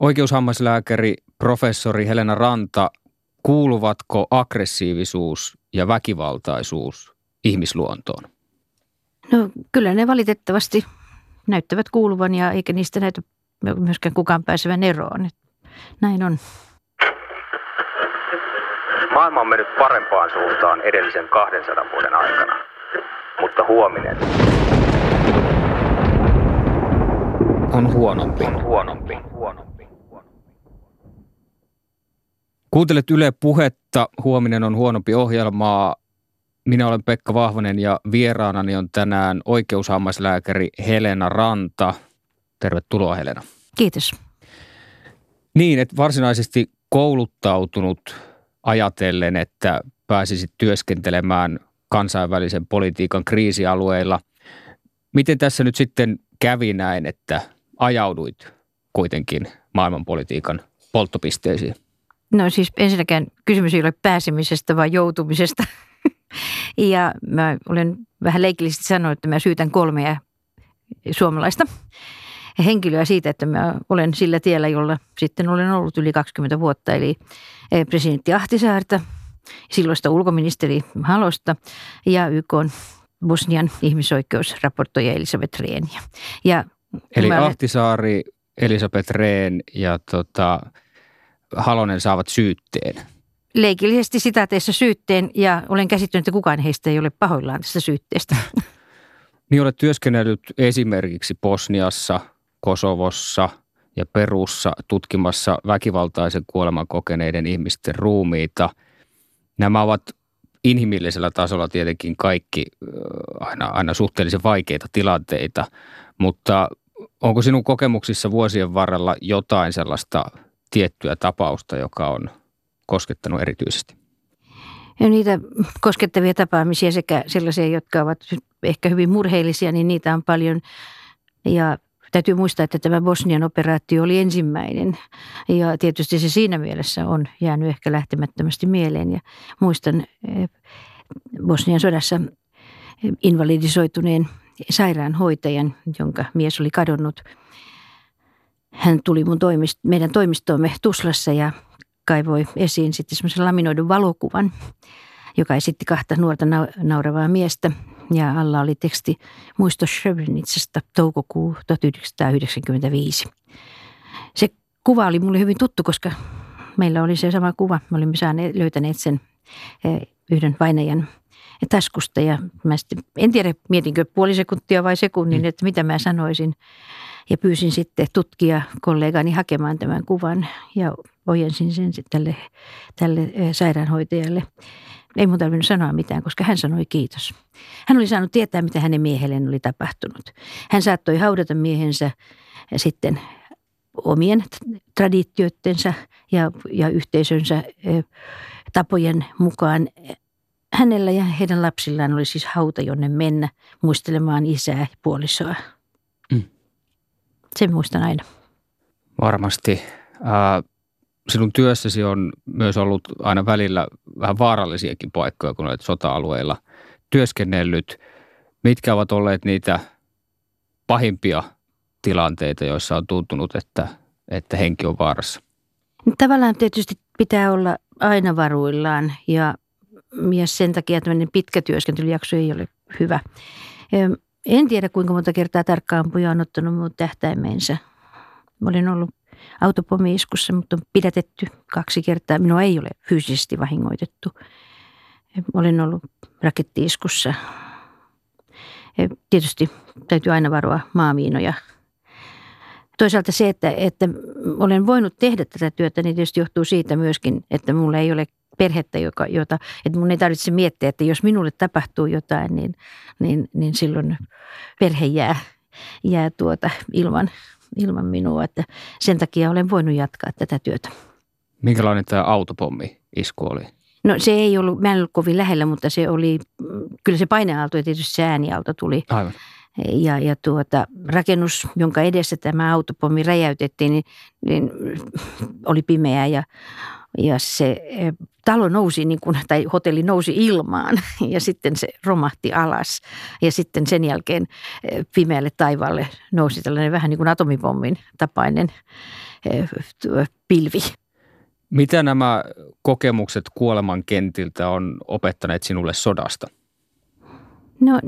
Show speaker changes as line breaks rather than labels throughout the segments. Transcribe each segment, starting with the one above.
Oikeushammaslääkäri professori Helena Ranta, kuuluvatko aggressiivisuus ja väkivaltaisuus ihmisluontoon?
No kyllä ne valitettavasti näyttävät kuuluvan ja eikä niistä näytä myöskään kukaan pääsevän eroon. Näin on.
Maailma on mennyt parempaan suuntaan edellisen 200 vuoden aikana, mutta huominen
on huonompi. On huonompi. huonompi. Kuuntelet Yle Puhetta. Huominen on huonompi ohjelmaa. Minä olen Pekka Vahvanen ja vieraanani on tänään oikeushammaslääkäri Helena Ranta. Tervetuloa Helena.
Kiitos.
Niin, että varsinaisesti kouluttautunut ajatellen, että pääsisit työskentelemään kansainvälisen politiikan kriisialueilla. Miten tässä nyt sitten kävi näin, että ajauduit kuitenkin maailmanpolitiikan polttopisteisiin?
No siis ensinnäkään kysymys ei ole pääsemisestä, vaan joutumisesta. ja mä olen vähän leikillisesti sanonut, että mä syytän kolmea suomalaista henkilöä siitä, että mä olen sillä tiellä, jolla sitten olen ollut yli 20 vuotta. Eli eh, presidentti Ahtisaarta, silloista ulkoministeri Halosta ja YK Bosnian ihmisoikeusraportoija Elisabeth Reenia.
Ja Eli mä. Ahtisaari, Elisabeth Rehn ja tota, Halonen saavat syytteen.
Leikillisesti sitaateissa syytteen ja olen käsittänyt, että kukaan heistä ei ole pahoillaan tästä syytteestä.
Niin olet työskennellyt esimerkiksi Bosniassa, Kosovossa ja Perussa tutkimassa väkivaltaisen kuoleman kokeneiden ihmisten ruumiita. Nämä ovat inhimillisellä tasolla tietenkin kaikki aina, aina suhteellisen vaikeita tilanteita, mutta onko sinun kokemuksissa vuosien varrella jotain sellaista tiettyä tapausta, joka on koskettanut erityisesti?
Ja niitä koskettavia tapaamisia sekä sellaisia, jotka ovat ehkä hyvin murheellisia, niin niitä on paljon. Ja täytyy muistaa, että tämä Bosnian operaatio oli ensimmäinen. Ja tietysti se siinä mielessä on jäänyt ehkä lähtemättömästi mieleen. Ja muistan eh, Bosnian sodassa invalidisoituneen sairaanhoitajan, jonka mies oli kadonnut. Hän tuli mun toimist- meidän toimistoomme Tuslassa ja kaivoi esiin sitten semmoisen laminoidun valokuvan, joka esitti kahta nuorta nauravaa miestä. Ja alla oli teksti muisto Srebrenicasta toukokuu 1995. Se kuva oli mulle hyvin tuttu, koska meillä oli se sama kuva. Me olimme saaneet, löytäneet sen eh, yhden vainajan taskusta ja mä sitten, en tiedä mietinkö puoli sekuntia vai sekunnin, mm. että mitä mä sanoisin. Pyysin sitten tutkija kollegani hakemaan tämän kuvan ja ojensin sen sitten tälle, tälle sairaanhoitajalle. Ei mun tarvinnut sanoa mitään, koska hän sanoi kiitos. Hän oli saanut tietää, mitä hänen miehelleen oli tapahtunut. Hän saattoi haudata miehensä sitten omien traditioittensa ja, ja yhteisönsä tapojen mukaan hänellä ja heidän lapsillaan oli siis hauta, jonne mennä muistelemaan isää ja puolisoa. Sen muistan aina.
Varmasti. Äh, sinun työssäsi on myös ollut aina välillä vähän vaarallisiakin paikkoja, kun olet sota-alueilla työskennellyt. Mitkä ovat olleet niitä pahimpia tilanteita, joissa on tuntunut, että, että henki on vaarassa?
Tavallaan tietysti pitää olla aina varuillaan ja ja sen takia tämmöinen pitkä työskentelyjakso ei ole hyvä. En tiedä kuinka monta kertaa tarkkaan ampuja on ottanut muut tähtäimeensä. Mä olin ollut autopommiiskussa, mutta on pidätetty kaksi kertaa. Minua ei ole fyysisesti vahingoitettu. Olen ollut rakettiiskussa. Tietysti täytyy aina varoa maamiinoja. Toisaalta se, että, että olen voinut tehdä tätä työtä, niin tietysti johtuu siitä myöskin, että minulla ei ole perhettä, joka, jota, että mun ei tarvitse miettiä, että jos minulle tapahtuu jotain, niin, niin, niin silloin perhe jää, jää tuota ilman, ilman minua. Että sen takia olen voinut jatkaa tätä työtä.
Minkälainen tämä autopommi-isku oli?
No se ei ollut, mä en ollut kovin lähellä, mutta se oli, kyllä se paineaalto ja tietysti se ääniaalto tuli.
Aivan.
Ja, ja tuota, rakennus, jonka edessä tämä autopommi räjäytettiin, niin, niin oli pimeää ja ja se e, talo nousi, niin kuin, tai hotelli nousi ilmaan ja sitten se romahti alas. Ja sitten sen jälkeen e, pimeälle taivaalle nousi tällainen vähän niin kuin atomipommin tapainen pilvi.
Mitä nämä kokemukset kuoleman kentiltä on opettaneet sinulle sodasta?
No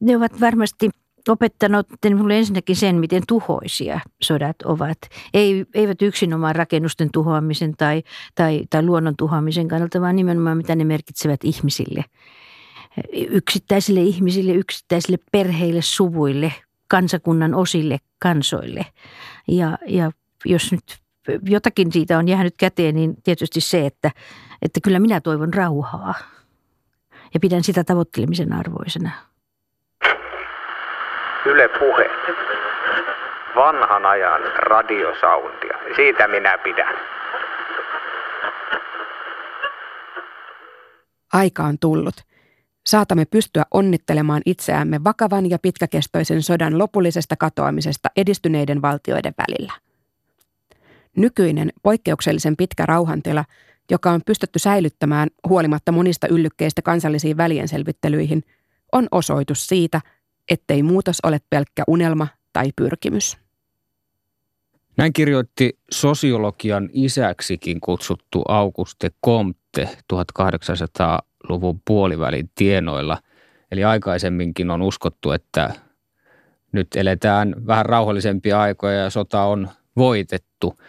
ne ovat varmasti opettanut minulle ensinnäkin sen, miten tuhoisia sodat ovat. Ei, eivät yksinomaan rakennusten tuhoamisen tai, tai, tai luonnon tuhoamisen kannalta, vaan nimenomaan mitä ne merkitsevät ihmisille. Yksittäisille ihmisille, yksittäisille perheille, suvuille, kansakunnan osille, kansoille. Ja, ja jos nyt jotakin siitä on jäänyt käteen, niin tietysti se, että, että kyllä minä toivon rauhaa. Ja pidän sitä tavoittelemisen arvoisena.
Yle Puhe. Vanhan ajan radiosauntia. Siitä minä pidän.
Aika on tullut. Saatamme pystyä onnittelemaan itseämme vakavan ja pitkäkestoisen sodan lopullisesta katoamisesta edistyneiden valtioiden välillä. Nykyinen poikkeuksellisen pitkä rauhantila, joka on pystytty säilyttämään huolimatta monista yllykkeistä kansallisiin välienselvittelyihin, on osoitus siitä – ettei muutos ole pelkkä unelma tai pyrkimys.
Näin kirjoitti sosiologian isäksikin kutsuttu Auguste Comte 1800-luvun puolivälin tienoilla. Eli aikaisemminkin on uskottu, että nyt eletään vähän rauhallisempia aikoja ja sota on voitettu.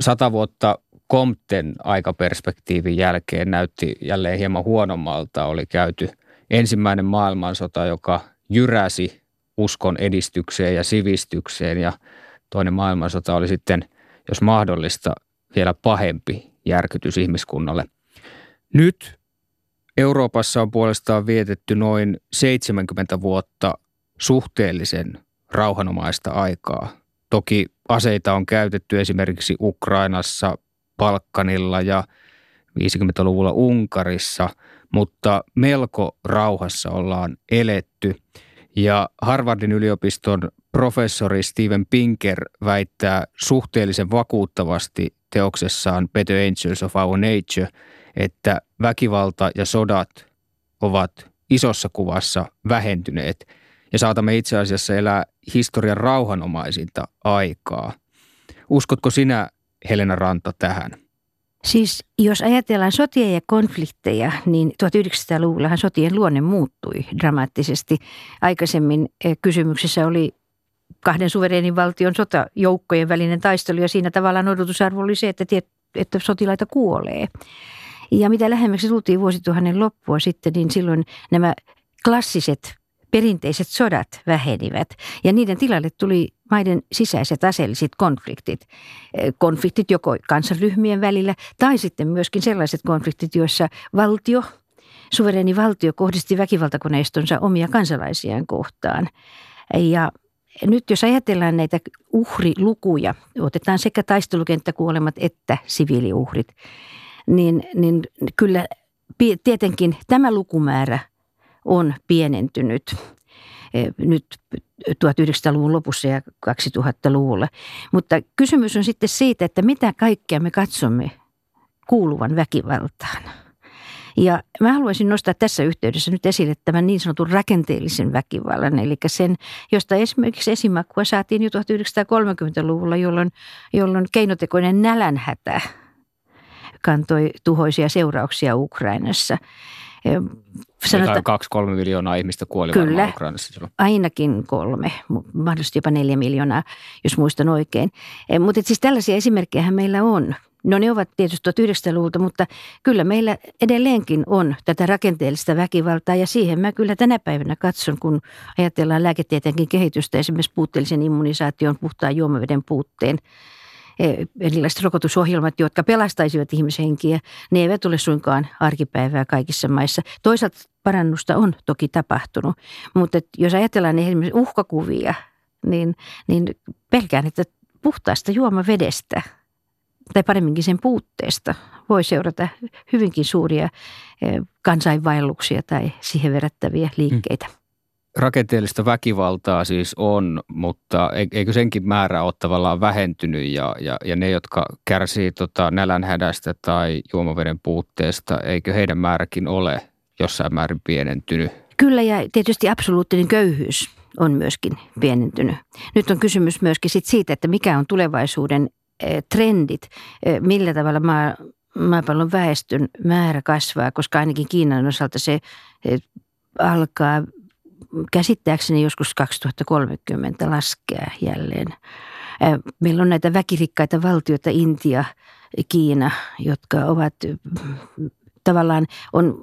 Sata vuotta Compten aikaperspektiivin jälkeen näytti jälleen hieman huonommalta. Oli käyty ensimmäinen maailmansota, joka jyräsi uskon edistykseen ja sivistykseen ja toinen maailmansota oli sitten, jos mahdollista, vielä pahempi järkytys ihmiskunnalle. Nyt Euroopassa on puolestaan vietetty noin 70 vuotta suhteellisen rauhanomaista aikaa. Toki aseita on käytetty esimerkiksi Ukrainassa, Balkanilla ja 50-luvulla Unkarissa, melko rauhassa ollaan eletty – ja Harvardin yliopiston professori Steven Pinker väittää suhteellisen vakuuttavasti teoksessaan Better Angels of Our Nature, että väkivalta ja sodat ovat isossa kuvassa vähentyneet ja saatamme itse asiassa elää historian rauhanomaisinta aikaa. Uskotko sinä, Helena Ranta, tähän?
Siis jos ajatellaan sotia ja konflikteja, niin 1900-luvullahan sotien luonne muuttui dramaattisesti. Aikaisemmin eh, kysymyksessä oli kahden suvereenin valtion sotajoukkojen välinen taistelu ja siinä tavallaan odotusarvo oli se, että, että sotilaita kuolee. Ja mitä lähemmäksi tultiin vuosituhannen loppua sitten, niin silloin nämä klassiset perinteiset sodat vähenivät ja niiden tilalle tuli maiden sisäiset aseelliset konfliktit. Eh, konfliktit joko kansanryhmien välillä tai sitten myöskin sellaiset konfliktit, joissa valtio, suvereni valtio kohdisti väkivaltakoneistonsa omia kansalaisiaan kohtaan. Ja nyt jos ajatellaan näitä uhrilukuja, otetaan sekä taistelukenttäkuolemat että siviiliuhrit, niin, niin kyllä tietenkin tämä lukumäärä on pienentynyt eh, nyt 1900-luvun lopussa ja 2000-luvulla. Mutta kysymys on sitten siitä, että mitä kaikkea me katsomme kuuluvan väkivaltaan. Ja mä haluaisin nostaa tässä yhteydessä nyt esille tämän niin sanotun rakenteellisen väkivallan, eli sen, josta esimerkiksi esimakkua saatiin jo 1930-luvulla, jolloin, jolloin keinotekoinen nälänhätä kantoi tuhoisia seurauksia Ukrainassa.
Sanotaan, kaksi, kolme miljoonaa ihmistä kuoli kyllä, Ukrainassa silloin.
ainakin kolme, mahdollisesti jopa neljä miljoonaa, jos muistan oikein. Mutta siis tällaisia esimerkkejä meillä on. No ne ovat tietysti 1900-luvulta, mutta kyllä meillä edelleenkin on tätä rakenteellista väkivaltaa ja siihen mä kyllä tänä päivänä katson, kun ajatellaan lääketieteenkin kehitystä, esimerkiksi puutteellisen immunisaation, puhtaan juomaveden puutteen erilaiset rokotusohjelmat, jotka pelastaisivat ihmishenkiä, ne eivät ole suinkaan arkipäivää kaikissa maissa. Toisaalta parannusta on toki tapahtunut, mutta jos ajatellaan esimerkiksi uhkakuvia, niin, niin pelkään, että puhtaasta juomavedestä tai paremminkin sen puutteesta voi seurata hyvinkin suuria e, kansainvaelluksia tai siihen verrattavia liikkeitä. Mm
rakenteellista väkivaltaa siis on, mutta eikö senkin määrä ole tavallaan vähentynyt ja, ja, ja ne, jotka kärsii tota nälänhädästä tai juomaveden puutteesta, eikö heidän määräkin ole jossain määrin pienentynyt?
Kyllä ja tietysti absoluuttinen köyhyys on myöskin pienentynyt. Nyt on kysymys myöskin sit siitä, että mikä on tulevaisuuden trendit, millä tavalla maa, maapallon väestön määrä kasvaa, koska ainakin Kiinan osalta se alkaa käsittääkseni joskus 2030 laskea jälleen. Meillä on näitä väkirikkaita valtioita, Intia, Kiina, jotka ovat tavallaan on,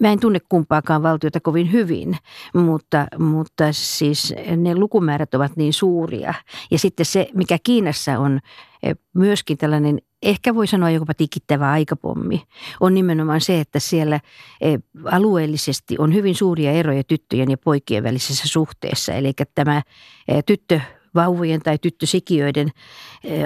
mä en tunne kumpaakaan valtiota kovin hyvin, mutta, mutta siis ne lukumäärät ovat niin suuria. Ja sitten se, mikä Kiinassa on myöskin tällainen, ehkä voi sanoa jopa tikittävä aikapommi, on nimenomaan se, että siellä eh, alueellisesti on hyvin suuria eroja tyttöjen ja poikien välisessä suhteessa. Eli tämä eh, tyttö vauvojen tai tyttösikiöiden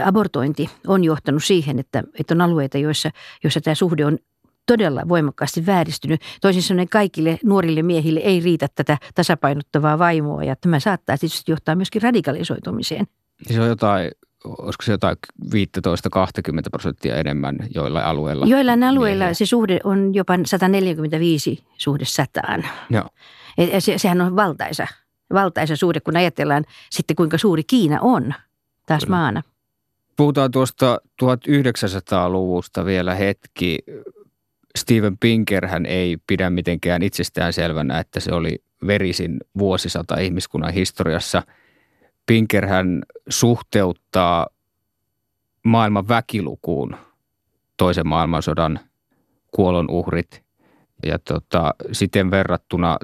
abortointi on johtanut siihen, että, että on alueita, joissa, joissa tämä suhde on todella voimakkaasti vääristynyt. Toisin sanoen kaikille nuorille miehille ei riitä tätä tasapainottavaa vaimoa ja tämä saattaa tietysti johtaa myöskin radikalisoitumiseen.
Se on jotain olisiko se jotain 15-20 prosenttia enemmän joilla alueilla?
Joillain alueilla se suhde on jopa 145 suhde sataan.
Joo.
Se, sehän on valtaisa, valtaisa suhde, kun ajatellaan sitten kuinka suuri Kiina on taas Kyllä. maana.
Puhutaan tuosta 1900-luvusta vielä hetki. Steven Pinker hän ei pidä mitenkään itsestään selvänä, että se oli verisin vuosisata ihmiskunnan historiassa. Pinker hän suhteuttaa maailman väkilukuun toisen maailmansodan kuolonuhrit. Ja tota, siten verrattuna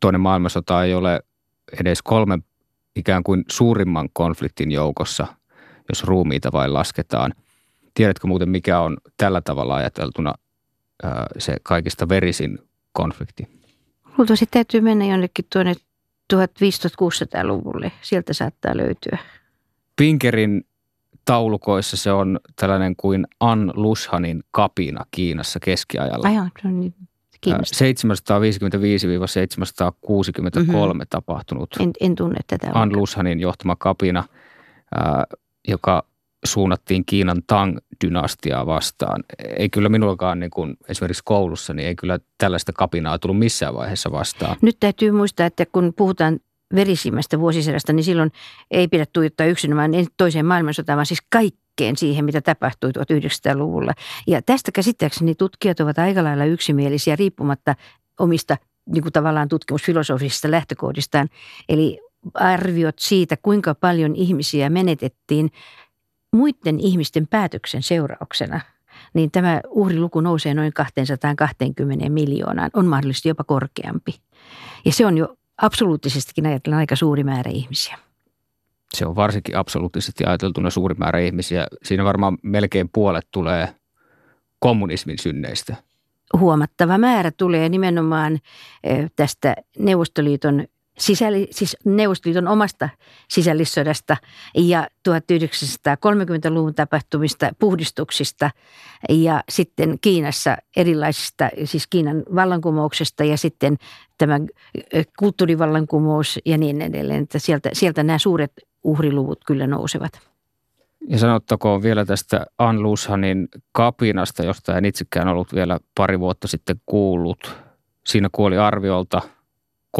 toinen maailmansota ei ole edes kolmen ikään kuin suurimman konfliktin joukossa, jos ruumiita vain lasketaan. Tiedätkö muuten, mikä on tällä tavalla ajateltuna se kaikista verisin konflikti?
Luultavasti täytyy mennä jonnekin tuonne 1500-luvulle. Sieltä saattaa löytyä.
Pinkerin taulukoissa se on tällainen kuin An Lushanin kapina Kiinassa keskiajalla.
Ai se on niin 755-763
mm-hmm. tapahtunut.
En, en tunne tätä.
An Lushanin johtama kapina, joka suunnattiin Kiinan Tang-dynastiaa vastaan. Ei kyllä minullakaan niin kuin esimerkiksi koulussa, niin ei kyllä tällaista kapinaa tullut missään vaiheessa vastaan.
Nyt täytyy muistaa, että kun puhutaan verisimmästä vuosisadasta, niin silloin ei pidä tuijottaa yksinomaan toiseen maailmansotaan, vaan siis kaikkeen siihen, mitä tapahtui 1900-luvulla. Ja tästä käsittääkseni tutkijat ovat aika lailla yksimielisiä riippumatta omista niin kuin tavallaan tutkimusfilosofisista lähtökohdistaan. Eli arviot siitä, kuinka paljon ihmisiä menetettiin muiden ihmisten päätöksen seurauksena, niin tämä uhriluku nousee noin 220 miljoonaan, on mahdollisesti jopa korkeampi. Ja se on jo absoluuttisestikin ajatellen aika suuri määrä ihmisiä.
Se on varsinkin absoluuttisesti ajateltuna suuri määrä ihmisiä. Siinä varmaan melkein puolet tulee kommunismin synneistä.
Huomattava määrä tulee nimenomaan eh, tästä Neuvostoliiton sisälli, siis Neuvostoliiton omasta sisällissodasta ja 1930-luvun tapahtumista puhdistuksista ja sitten Kiinassa erilaisista, siis Kiinan vallankumouksesta ja sitten tämä kulttuurivallankumous ja niin edelleen, että sieltä, sieltä nämä suuret uhriluvut kyllä nousevat.
Ja sanottakoon vielä tästä Anlushanin kapinasta, josta en itsekään ollut vielä pari vuotta sitten kuullut. Siinä kuoli arviolta – 13-36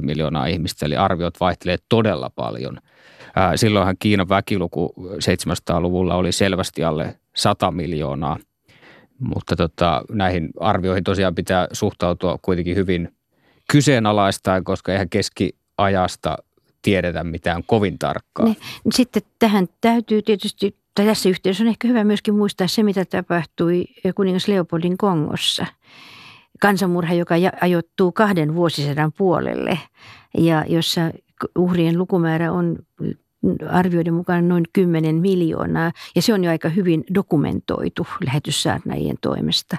miljoonaa ihmistä, eli arviot vaihtelee todella paljon. Silloinhan Kiinan väkiluku 700-luvulla oli selvästi alle 100 miljoonaa, mutta tota, näihin arvioihin tosiaan pitää suhtautua kuitenkin hyvin kyseenalaistaan, koska eihän keskiajasta tiedetä mitään kovin tarkkaa. Ne,
sitten tähän täytyy tietysti, tai tässä yhteydessä on ehkä hyvä myöskin muistaa se, mitä tapahtui kuningas Leopoldin Kongossa – kansanmurha, joka ajoittuu kahden vuosisadan puolelle ja jossa uhrien lukumäärä on arvioiden mukaan noin 10 miljoonaa ja se on jo aika hyvin dokumentoitu lähetyssaarnaajien toimesta.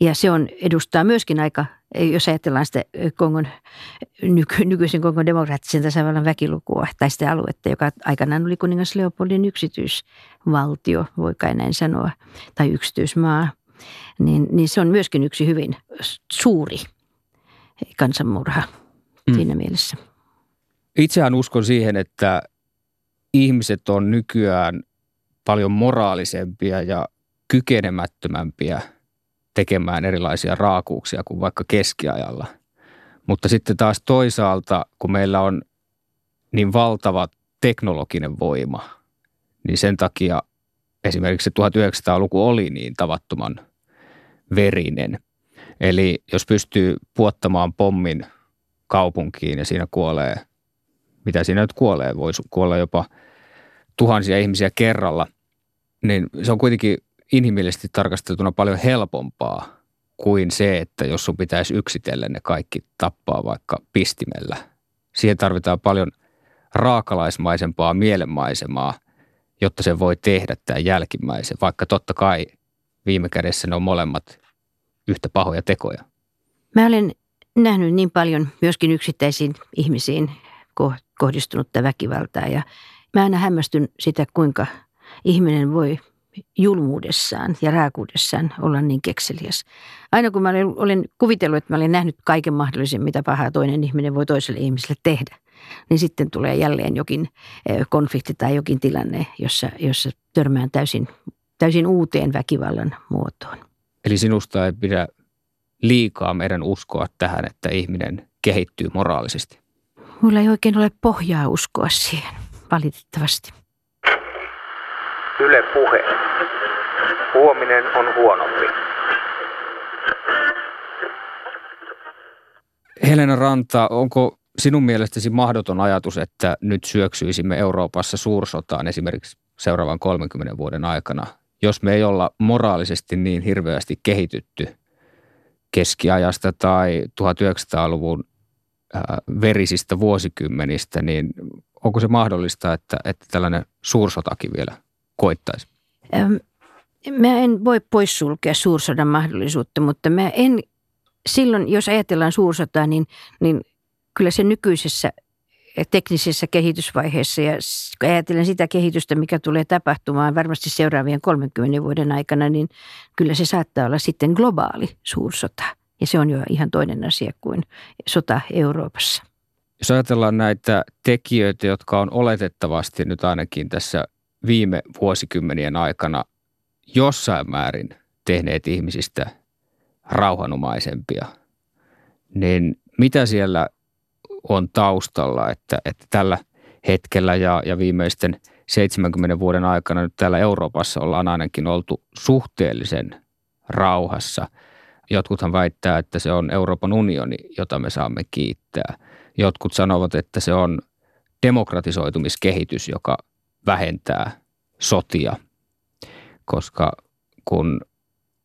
Ja se on, edustaa myöskin aika, jos ajatellaan sitä Kongon, nyky, nykyisen Kongon demokraattisen tasavallan väkilukua tai sitä aluetta, joka aikanaan oli kuningas Leopoldin yksityisvaltio, voi kai näin sanoa, tai yksityismaa – niin, niin se on myöskin yksi hyvin suuri kansanmurha mm. siinä mielessä.
Itsehän uskon siihen, että ihmiset on nykyään paljon moraalisempia ja kykenemättömämpiä tekemään erilaisia raakuuksia kuin vaikka keskiajalla. Mutta sitten taas toisaalta, kun meillä on niin valtavat teknologinen voima, niin sen takia esimerkiksi 1900-luku oli niin tavattoman verinen. Eli jos pystyy puottamaan pommin kaupunkiin ja siinä kuolee, mitä siinä nyt kuolee, voisi kuolla jopa tuhansia ihmisiä kerralla, niin se on kuitenkin inhimillisesti tarkasteltuna paljon helpompaa kuin se, että jos sun pitäisi yksitellen ne kaikki tappaa vaikka pistimellä. Siihen tarvitaan paljon raakalaismaisempaa mielenmaisemaa, jotta se voi tehdä tämän jälkimmäisen, vaikka totta kai viime kädessä ne on molemmat yhtä pahoja tekoja.
Mä olen nähnyt niin paljon myöskin yksittäisiin ihmisiin kohdistunutta väkivaltaa ja mä aina hämmästyn sitä, kuinka ihminen voi julmuudessaan ja raakuudessaan olla niin kekseliäs. Aina kun mä olen, olen kuvitellut, että mä olen nähnyt kaiken mahdollisen, mitä pahaa toinen ihminen voi toiselle ihmiselle tehdä, niin sitten tulee jälleen jokin konflikti tai jokin tilanne, jossa, jossa törmään täysin, täysin uuteen väkivallan muotoon.
Eli sinusta ei pidä liikaa meidän uskoa tähän, että ihminen kehittyy moraalisesti?
Mulla ei oikein ole pohjaa uskoa siihen, valitettavasti.
Yle puhe. Huominen on huonompi.
Helena Ranta, onko sinun mielestäsi mahdoton ajatus, että nyt syöksyisimme Euroopassa suursotaan esimerkiksi seuraavan 30 vuoden aikana, jos me ei olla moraalisesti niin hirveästi kehitytty keskiajasta tai 1900-luvun verisistä vuosikymmenistä, niin onko se mahdollista, että, että tällainen suursotakin vielä koittaisi?
Mä en voi poissulkea suursodan mahdollisuutta, mutta mä en silloin, jos ajatellaan suursotaa, niin, niin kyllä se nykyisessä teknisessä kehitysvaiheessa ja ajatellen sitä kehitystä, mikä tulee tapahtumaan varmasti seuraavien 30 vuoden aikana, niin kyllä se saattaa olla sitten globaali suursota. Ja se on jo ihan toinen asia kuin sota Euroopassa.
Jos ajatellaan näitä tekijöitä, jotka on oletettavasti nyt ainakin tässä viime vuosikymmenien aikana jossain määrin tehneet ihmisistä rauhanomaisempia, niin mitä siellä on taustalla, että, että tällä hetkellä ja, ja viimeisten 70 vuoden aikana nyt täällä Euroopassa ollaan ainakin oltu suhteellisen rauhassa. Jotkuthan väittää, että se on Euroopan unioni, jota me saamme kiittää. Jotkut sanovat, että se on demokratisoitumiskehitys, joka vähentää sotia, koska kun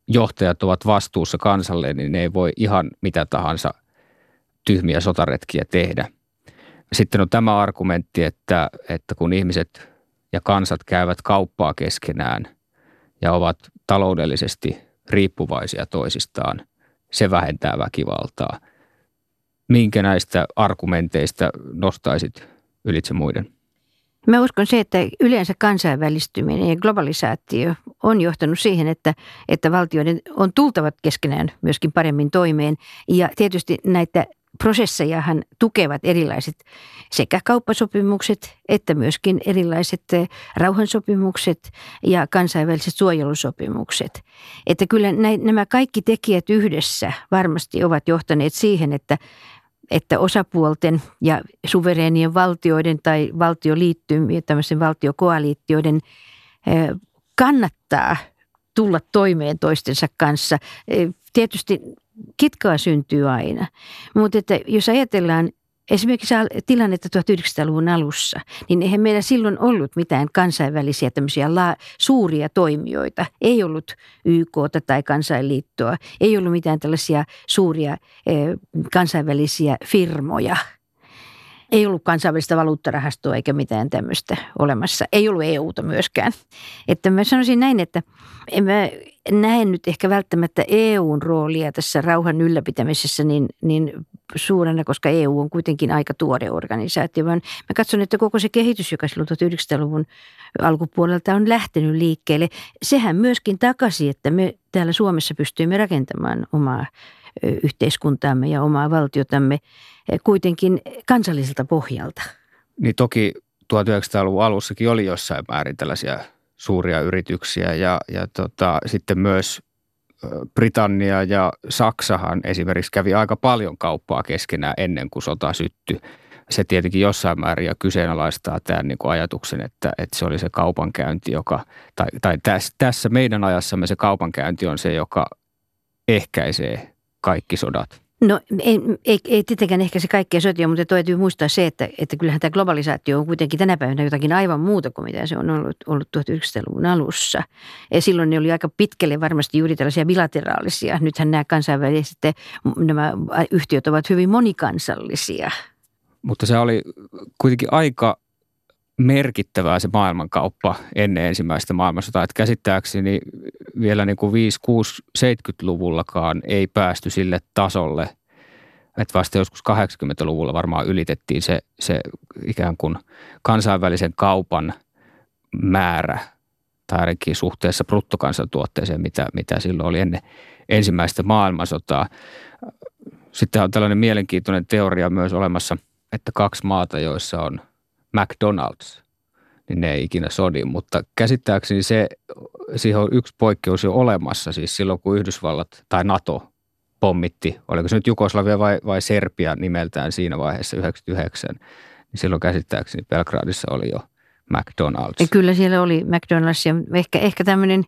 johtajat ovat vastuussa kansalle, niin ne ei voi ihan mitä tahansa tyhmiä sotaretkiä tehdä. Sitten on tämä argumentti, että, että kun ihmiset ja kansat käyvät kauppaa keskenään ja ovat taloudellisesti riippuvaisia toisistaan, se vähentää väkivaltaa. Minkä näistä argumenteista nostaisit ylitse muiden?
Mä uskon se, että yleensä kansainvälistyminen ja globalisaatio on johtanut siihen, että, että valtioiden on tultavat keskenään myöskin paremmin toimeen. Ja tietysti näitä prosessejahan tukevat erilaiset sekä kauppasopimukset että myöskin erilaiset eh, rauhansopimukset ja kansainväliset suojelusopimukset. Että kyllä nämä kaikki tekijät yhdessä varmasti ovat johtaneet siihen, että että osapuolten ja suvereenien valtioiden tai valtioliittymien, tämmöisen valtiokoaliittioiden kannattaa tulla toimeen toistensa kanssa. Tietysti kitkaa syntyy aina, mutta että jos ajatellaan Esimerkiksi tilannetta 1900-luvun alussa, niin eihän meillä silloin ollut mitään kansainvälisiä tämmöisiä la- suuria toimijoita. Ei ollut YK tai kansainliittoa, ei ollut mitään tällaisia suuria eh, kansainvälisiä firmoja. Ei ollut kansainvälistä valuuttarahastoa eikä mitään tämmöistä olemassa. Ei ollut EUta myöskään. Että mä sanoisin näin, että en mä näe nyt ehkä välttämättä EUn roolia tässä rauhan ylläpitämisessä niin, niin suurena, koska EU on kuitenkin aika tuore organisaatio, vaan mä katson, että koko se kehitys, joka silloin 1900-luvun alkupuolelta on lähtenyt liikkeelle, sehän myöskin takasi, että me täällä Suomessa pystyimme rakentamaan omaa yhteiskuntaamme ja omaa valtiotamme kuitenkin kansalliselta pohjalta.
Niin toki 1900-luvun alussakin oli jossain määrin tällaisia suuria yrityksiä ja, ja tota, sitten myös Britannia ja Saksahan esimerkiksi kävi aika paljon kauppaa keskenään ennen kuin sota syttyi. se tietenkin jossain määrin jo kyseenalaistaa tämän niin kuin ajatuksen, että, että se oli se kaupankäynti, joka, tai, tai tässä, tässä meidän ajassamme se kaupankäynti on se, joka ehkäisee kaikki sodat.
No ei, ei, ei tietenkään ehkä se kaikkea sotia, mutta täytyy muistaa se, että, että kyllähän tämä globalisaatio on kuitenkin tänä päivänä jotakin aivan muuta kuin mitä se on ollut, ollut 1900-luvun alussa. Ja silloin ne oli aika pitkälle varmasti juuri tällaisia bilateraalisia. Nythän nämä kansainväliset nämä yhtiöt ovat hyvin monikansallisia.
Mutta se oli kuitenkin aika merkittävää se maailmankauppa ennen ensimmäistä maailmansotaa. Että käsittääkseni vielä niin kuin 5, 6, 70-luvullakaan ei päästy sille tasolle, että vasta joskus 80-luvulla varmaan ylitettiin se, se ikään kuin kansainvälisen kaupan määrä tai ainakin suhteessa bruttokansantuotteeseen, mitä, mitä silloin oli ennen ensimmäistä maailmansotaa. Sitten on tällainen mielenkiintoinen teoria myös olemassa, että kaksi maata, joissa on – McDonald's, niin ne ei ikinä sodi. Mutta käsittääkseni se, siihen on yksi poikkeus jo olemassa, siis silloin kun Yhdysvallat tai NATO pommitti, oliko se nyt Jugoslavia vai, vai Serbia nimeltään siinä vaiheessa 99, niin silloin käsittääkseni Belgradissa oli jo McDonald's.
Kyllä siellä oli McDonald's ja ehkä, ehkä tämmöinen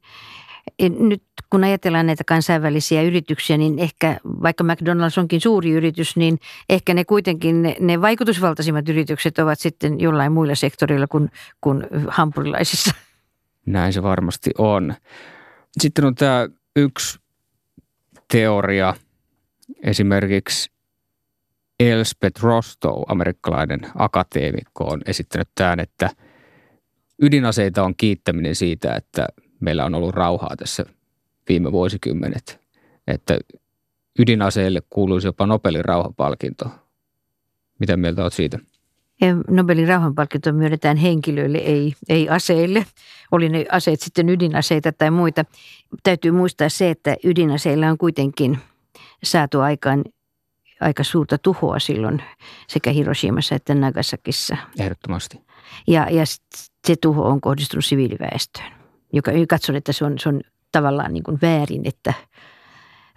nyt kun ajatellaan näitä kansainvälisiä yrityksiä, niin ehkä vaikka McDonald's onkin suuri yritys, niin ehkä ne kuitenkin, ne, ne vaikutusvaltaisimmat yritykset ovat sitten jollain muilla sektorilla kuin, kuin hampurilaisissa.
Näin se varmasti on. Sitten on tämä yksi teoria, esimerkiksi Elspeth Rostow, amerikkalainen akateemikko, on esittänyt tämän, että ydinaseita on kiittäminen siitä, että meillä on ollut rauhaa tässä viime vuosikymmenet. Että ydinaseille kuuluisi jopa Nobelin rauhanpalkinto. Mitä mieltä olet siitä?
Nobelin rauhanpalkinto myönnetään henkilöille, ei, ei aseille. Oli ne aseet sitten ydinaseita tai muita. Täytyy muistaa se, että ydinaseilla on kuitenkin saatu aikaan aika suurta tuhoa silloin sekä Hiroshimassa että Nagasakissa.
Ehdottomasti.
Ja, ja se tuho on kohdistunut siviiliväestöön joka katson, että se on, se on tavallaan niin kuin väärin, että,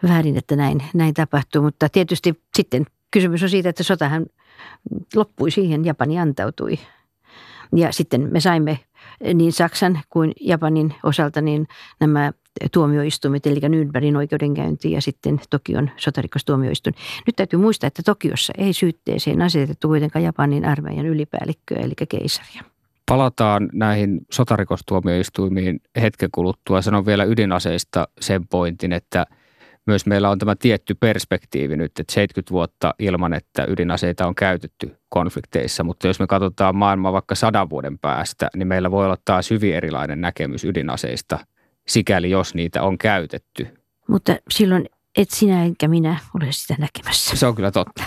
väärin, että näin, näin tapahtuu. Mutta tietysti sitten kysymys on siitä, että sotahan loppui siihen, Japani antautui. Ja sitten me saimme niin Saksan kuin Japanin osalta niin nämä tuomioistuimet, eli Nürnbergin oikeudenkäynti ja sitten Tokion sotarikostuomioistuin. Nyt täytyy muistaa, että Tokiossa ei syytteeseen asetettu kuitenkaan Japanin armeijan ylipäällikköä, eli keisaria.
Palataan näihin sotarikostuomioistuimiin hetken kuluttua. Sanon vielä ydinaseista sen pointin, että myös meillä on tämä tietty perspektiivi nyt, että 70 vuotta ilman, että ydinaseita on käytetty konflikteissa, mutta jos me katsotaan maailmaa vaikka sadan vuoden päästä, niin meillä voi olla taas hyvin erilainen näkemys ydinaseista, sikäli jos niitä on käytetty.
Mutta silloin et sinä enkä minä ole sitä näkemässä.
Se on kyllä totta.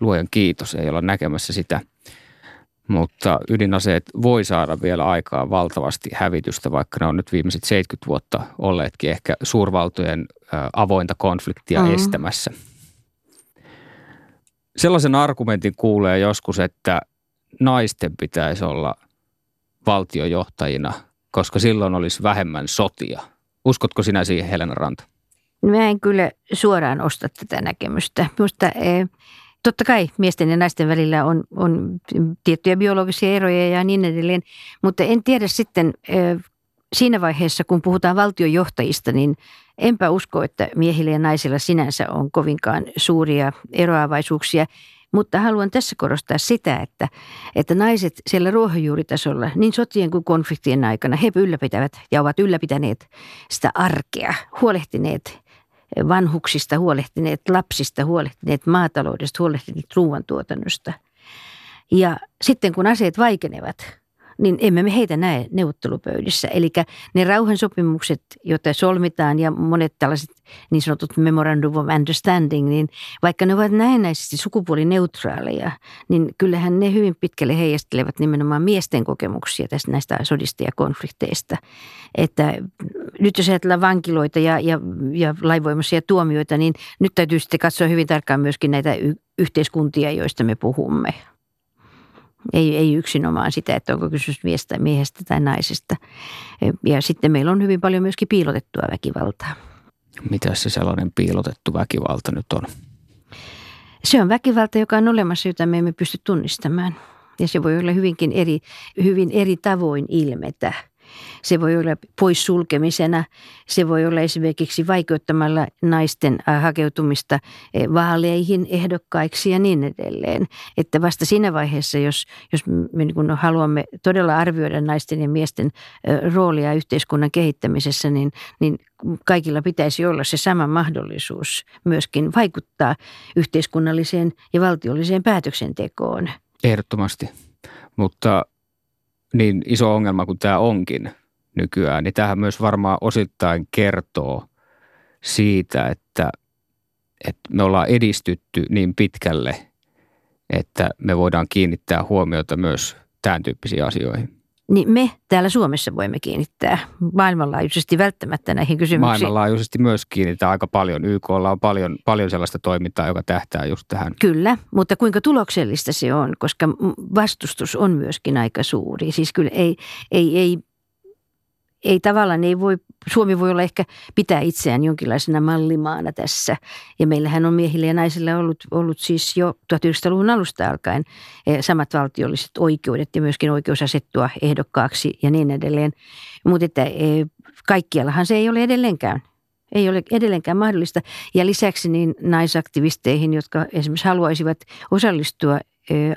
Luojan kiitos, ei olla näkemässä sitä mutta ydinaseet voi saada vielä aikaa valtavasti hävitystä, vaikka ne on nyt viimeiset 70 vuotta olleetkin ehkä suurvaltojen avointa konfliktia mm. estämässä. Sellaisen argumentin kuulee joskus, että naisten pitäisi olla valtiojohtajina, koska silloin olisi vähemmän sotia. Uskotko sinä siihen, Helena Ranta?
Mä en kyllä suoraan osta tätä näkemystä. Minusta eh, Totta kai miesten ja naisten välillä on, on tiettyjä biologisia eroja ja niin edelleen, mutta en tiedä sitten siinä vaiheessa, kun puhutaan valtiojohtajista, niin enpä usko, että miehillä ja naisilla sinänsä on kovinkaan suuria eroavaisuuksia. Mutta haluan tässä korostaa sitä, että, että naiset siellä ruohonjuuritasolla, niin sotien kuin konfliktien aikana, he ylläpitävät ja ovat ylläpitäneet sitä arkea, huolehtineet vanhuksista huolehtineet, lapsista huolehtineet, maataloudesta huolehtineet, ruoantuotannosta. Ja sitten kun aseet vaikenevat, niin emme me heitä näe neuvottelupöydissä. Eli ne rauhansopimukset, joita solmitaan ja monet tällaiset niin sanotut memorandum of understanding, niin vaikka ne ovat näennäisesti sukupuolineutraaleja, niin kyllähän ne hyvin pitkälle heijastelevat nimenomaan miesten kokemuksia tästä näistä sodista ja konflikteista. Että nyt jos ajatellaan vankiloita ja, ja, ja laivoimaisia tuomioita, niin nyt täytyy sitten katsoa hyvin tarkkaan myöskin näitä y- yhteiskuntia, joista me puhumme. Ei, ei yksinomaan sitä, että onko kysymys miestä, miehestä tai naisesta. Ja sitten meillä on hyvin paljon myöskin piilotettua väkivaltaa.
Mitä se sellainen piilotettu väkivalta nyt on?
Se on väkivalta, joka on olemassa, jota me emme pysty tunnistamaan. Ja se voi olla hyvinkin eri, hyvin eri tavoin ilmetä. Se voi olla poissulkemisena, se voi olla esimerkiksi vaikeuttamalla naisten äh, hakeutumista eh, vaaleihin ehdokkaiksi ja niin edelleen. Että vasta siinä vaiheessa, jos, jos me niin haluamme todella arvioida naisten ja miesten roolia yhteiskunnan kehittämisessä, niin, niin kaikilla pitäisi olla se sama mahdollisuus myöskin vaikuttaa yhteiskunnalliseen ja valtiolliseen päätöksentekoon.
Ehdottomasti, mutta niin iso ongelma kuin tämä onkin nykyään, niin tähän myös varmaan osittain kertoo siitä, että, että me ollaan edistytty niin pitkälle, että me voidaan kiinnittää huomiota myös tämän tyyppisiin asioihin
niin me täällä Suomessa voimme kiinnittää maailmanlaajuisesti välttämättä näihin kysymyksiin.
Maailmanlaajuisesti myös kiinnittää aika paljon. YKlla on paljon, paljon sellaista toimintaa, joka tähtää just tähän.
Kyllä, mutta kuinka tuloksellista se on, koska vastustus on myöskin aika suuri. Siis kyllä ei, ei, ei ei tavallaan, ei voi, Suomi voi olla ehkä pitää itseään jonkinlaisena mallimaana tässä. Ja meillähän on miehillä ja naisilla ollut, ollut siis jo 1900-luvun alusta alkaen eh, samat valtiolliset oikeudet ja myöskin oikeus asettua ehdokkaaksi ja niin edelleen. Mutta että eh, kaikkiallahan se ei ole edelleenkään ei ole edelleenkään mahdollista. Ja lisäksi niin naisaktivisteihin, jotka esimerkiksi haluaisivat osallistua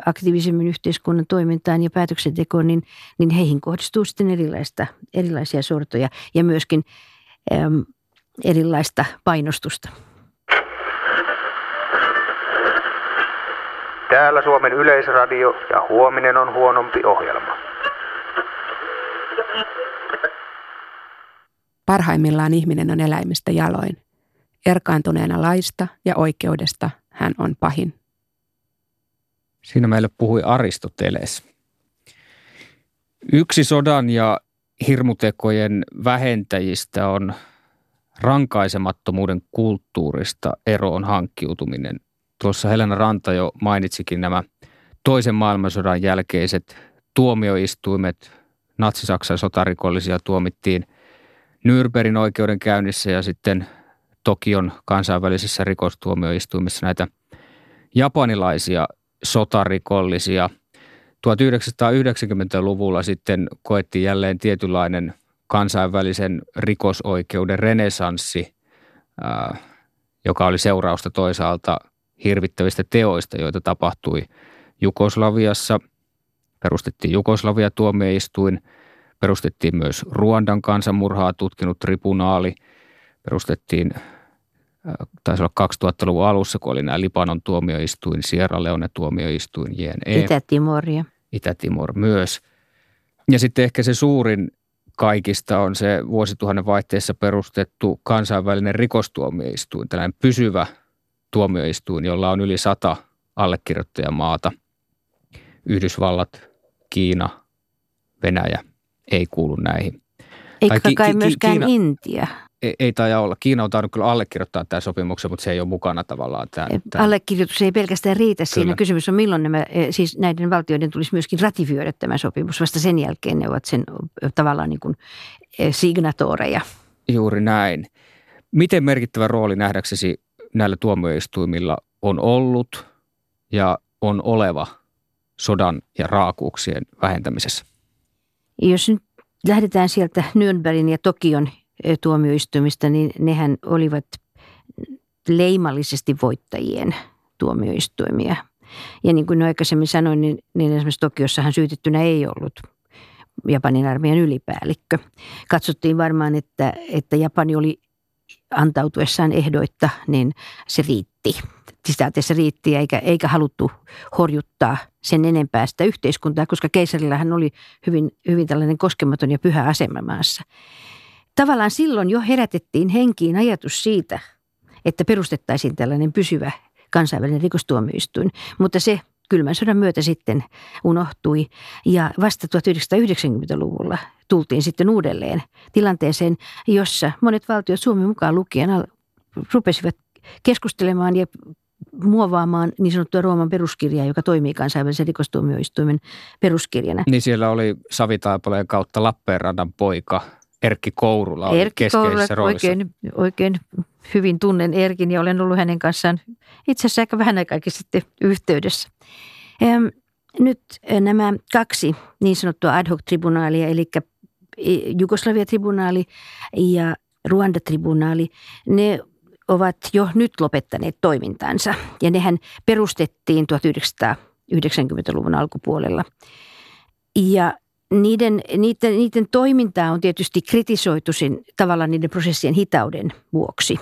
aktiivisemmin yhteiskunnan toimintaan ja päätöksentekoon, niin, niin heihin kohdistuu sitten erilaista, erilaisia sortoja ja myöskin äm, erilaista painostusta.
Täällä Suomen Yleisradio ja huominen on huonompi ohjelma.
Parhaimmillaan ihminen on eläimistä jaloin. Erkaantuneena laista ja oikeudesta hän on pahin.
Siinä meille puhui Aristoteles. Yksi sodan ja hirmutekojen vähentäjistä on rankaisemattomuuden kulttuurista eroon hankkiutuminen. Tuossa Helena Ranta jo mainitsikin nämä toisen maailmansodan jälkeiset tuomioistuimet. Natsi-Saksan sotarikollisia tuomittiin Nürnbergin oikeudenkäynnissä ja sitten Tokion kansainvälisessä rikostuomioistuimessa näitä japanilaisia sotarikollisia. 1990-luvulla sitten koettiin jälleen tietynlainen kansainvälisen rikosoikeuden renesanssi, joka oli seurausta toisaalta hirvittävistä teoista, joita tapahtui Jugoslaviassa. Perustettiin Jugoslavia-tuomioistuin, perustettiin myös Ruandan kansanmurhaa tutkinut tribunaali, perustettiin taisi olla 2000-luvun alussa, kun oli nämä Libanon tuomioistuin, Sierra Leone tuomioistuin, JNE.
Itä-Timoria.
Itä-Timor myös. Ja sitten ehkä se suurin kaikista on se vuosituhannen vaihteessa perustettu kansainvälinen rikostuomioistuin, tällainen pysyvä tuomioistuin, jolla on yli sata allekirjoittajamaata. Yhdysvallat, Kiina, Venäjä ei kuulu näihin.
Eikä kai, kai myöskään Kiina, Intia
ei, ei taida olla. Kiina on tainnut kyllä allekirjoittaa tämän sopimuksen, mutta se ei ole mukana tavallaan. Tämän,
tämän. Allekirjoitus ei pelkästään riitä kyllä. siinä. Kysymys on milloin nämä, e, siis näiden valtioiden tulisi myöskin ratifioida tämä sopimus. Vasta sen jälkeen ne ovat sen tavallaan niin kuin e, signatoreja.
Juuri näin. Miten merkittävä rooli nähdäksesi näillä tuomioistuimilla on ollut ja on oleva sodan ja raakuuksien vähentämisessä?
Jos nyt lähdetään sieltä Nürnbergin ja Tokion tuomioistuimista, niin nehän olivat leimallisesti voittajien tuomioistuimia. Ja niin kuin aikaisemmin sanoin, niin, niin esimerkiksi Tokiossahan syytettynä ei ollut Japanin armeijan ylipäällikkö. Katsottiin varmaan, että, että Japani oli antautuessaan ehdoitta, niin se riitti. Sisälteessä riitti eikä, eikä haluttu horjuttaa sen enempää sitä yhteiskuntaa, koska keisarillahan oli hyvin, hyvin tällainen koskematon ja pyhä asema maassa tavallaan silloin jo herätettiin henkiin ajatus siitä, että perustettaisiin tällainen pysyvä kansainvälinen rikostuomioistuin, mutta se kylmän sodan myötä sitten unohtui. Ja vasta 1990-luvulla tultiin sitten uudelleen tilanteeseen, jossa monet valtiot Suomi mukaan lukien rupesivat keskustelemaan ja muovaamaan niin sanottua Rooman peruskirjaa, joka toimii kansainvälisen rikostuomioistuimen peruskirjana.
Niin siellä oli Savitaipaleen kautta Lappeenrannan poika Erkki Kourula oli
Erkki
keskeisessä
Kourula,
roolissa.
Oikein, oikein hyvin tunnen Erkin ja olen ollut hänen kanssaan itse asiassa aika vähän aikaakin sitten yhteydessä. Nyt nämä kaksi niin sanottua ad hoc-tribunaalia, eli Jugoslavia-tribunaali ja Ruanda-tribunaali, ne ovat jo nyt lopettaneet toimintansa. Ja nehän perustettiin 1990-luvun alkupuolella. Ja niiden, niiden, niiden toimintaa on tietysti kritisoitu sen, tavallaan niiden prosessien hitauden vuoksi.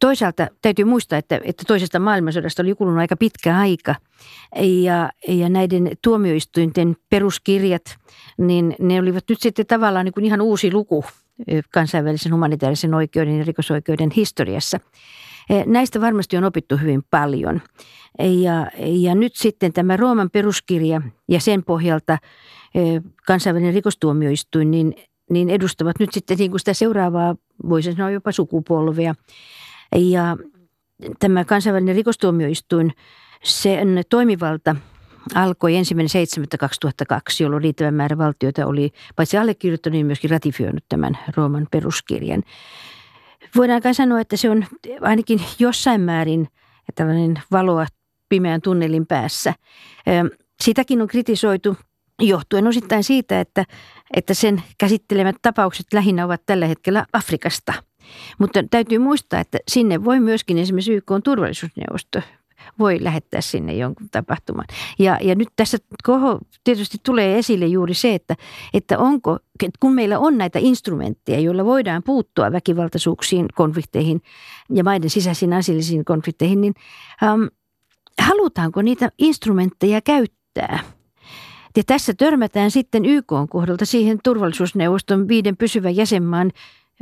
Toisaalta täytyy muistaa, että, että toisesta maailmansodasta oli kulunut aika pitkä aika ja, ja näiden tuomioistuinten peruskirjat, niin ne olivat nyt sitten tavallaan niin kuin ihan uusi luku kansainvälisen humanitaarisen oikeuden ja rikosoikeuden historiassa. Näistä varmasti on opittu hyvin paljon. Ja, ja nyt sitten tämä Rooman peruskirja ja sen pohjalta kansainvälinen rikostuomioistuin, niin, niin edustavat nyt sitten niin kuin sitä seuraavaa, voisin sanoa jopa sukupolvea. Ja tämä kansainvälinen rikostuomioistuin, sen toimivalta alkoi ensimmäinen 7.2002, jolloin riittävä määrä valtioita oli paitsi allekirjoittanut, niin myöskin ratifioinut tämän Rooman peruskirjan. Voidaan kai sanoa, että se on ainakin jossain määrin tällainen valoa pimeän tunnelin päässä. Sitäkin on kritisoitu johtuen osittain siitä, että, että sen käsittelemät tapaukset lähinnä ovat tällä hetkellä Afrikasta. Mutta täytyy muistaa, että sinne voi myöskin esimerkiksi YK on turvallisuusneuvosto voi lähettää sinne jonkun tapahtuman. Ja, ja nyt tässä koho tietysti tulee esille juuri se, että, että onko, kun meillä on näitä instrumentteja, joilla voidaan puuttua väkivaltaisuuksiin, konflikteihin ja maiden sisäisiin asiallisiin konflikteihin, niin ähm, halutaanko niitä instrumentteja käyttää – ja tässä törmätään sitten YK kohdalta siihen turvallisuusneuvoston viiden pysyvän jäsenmaan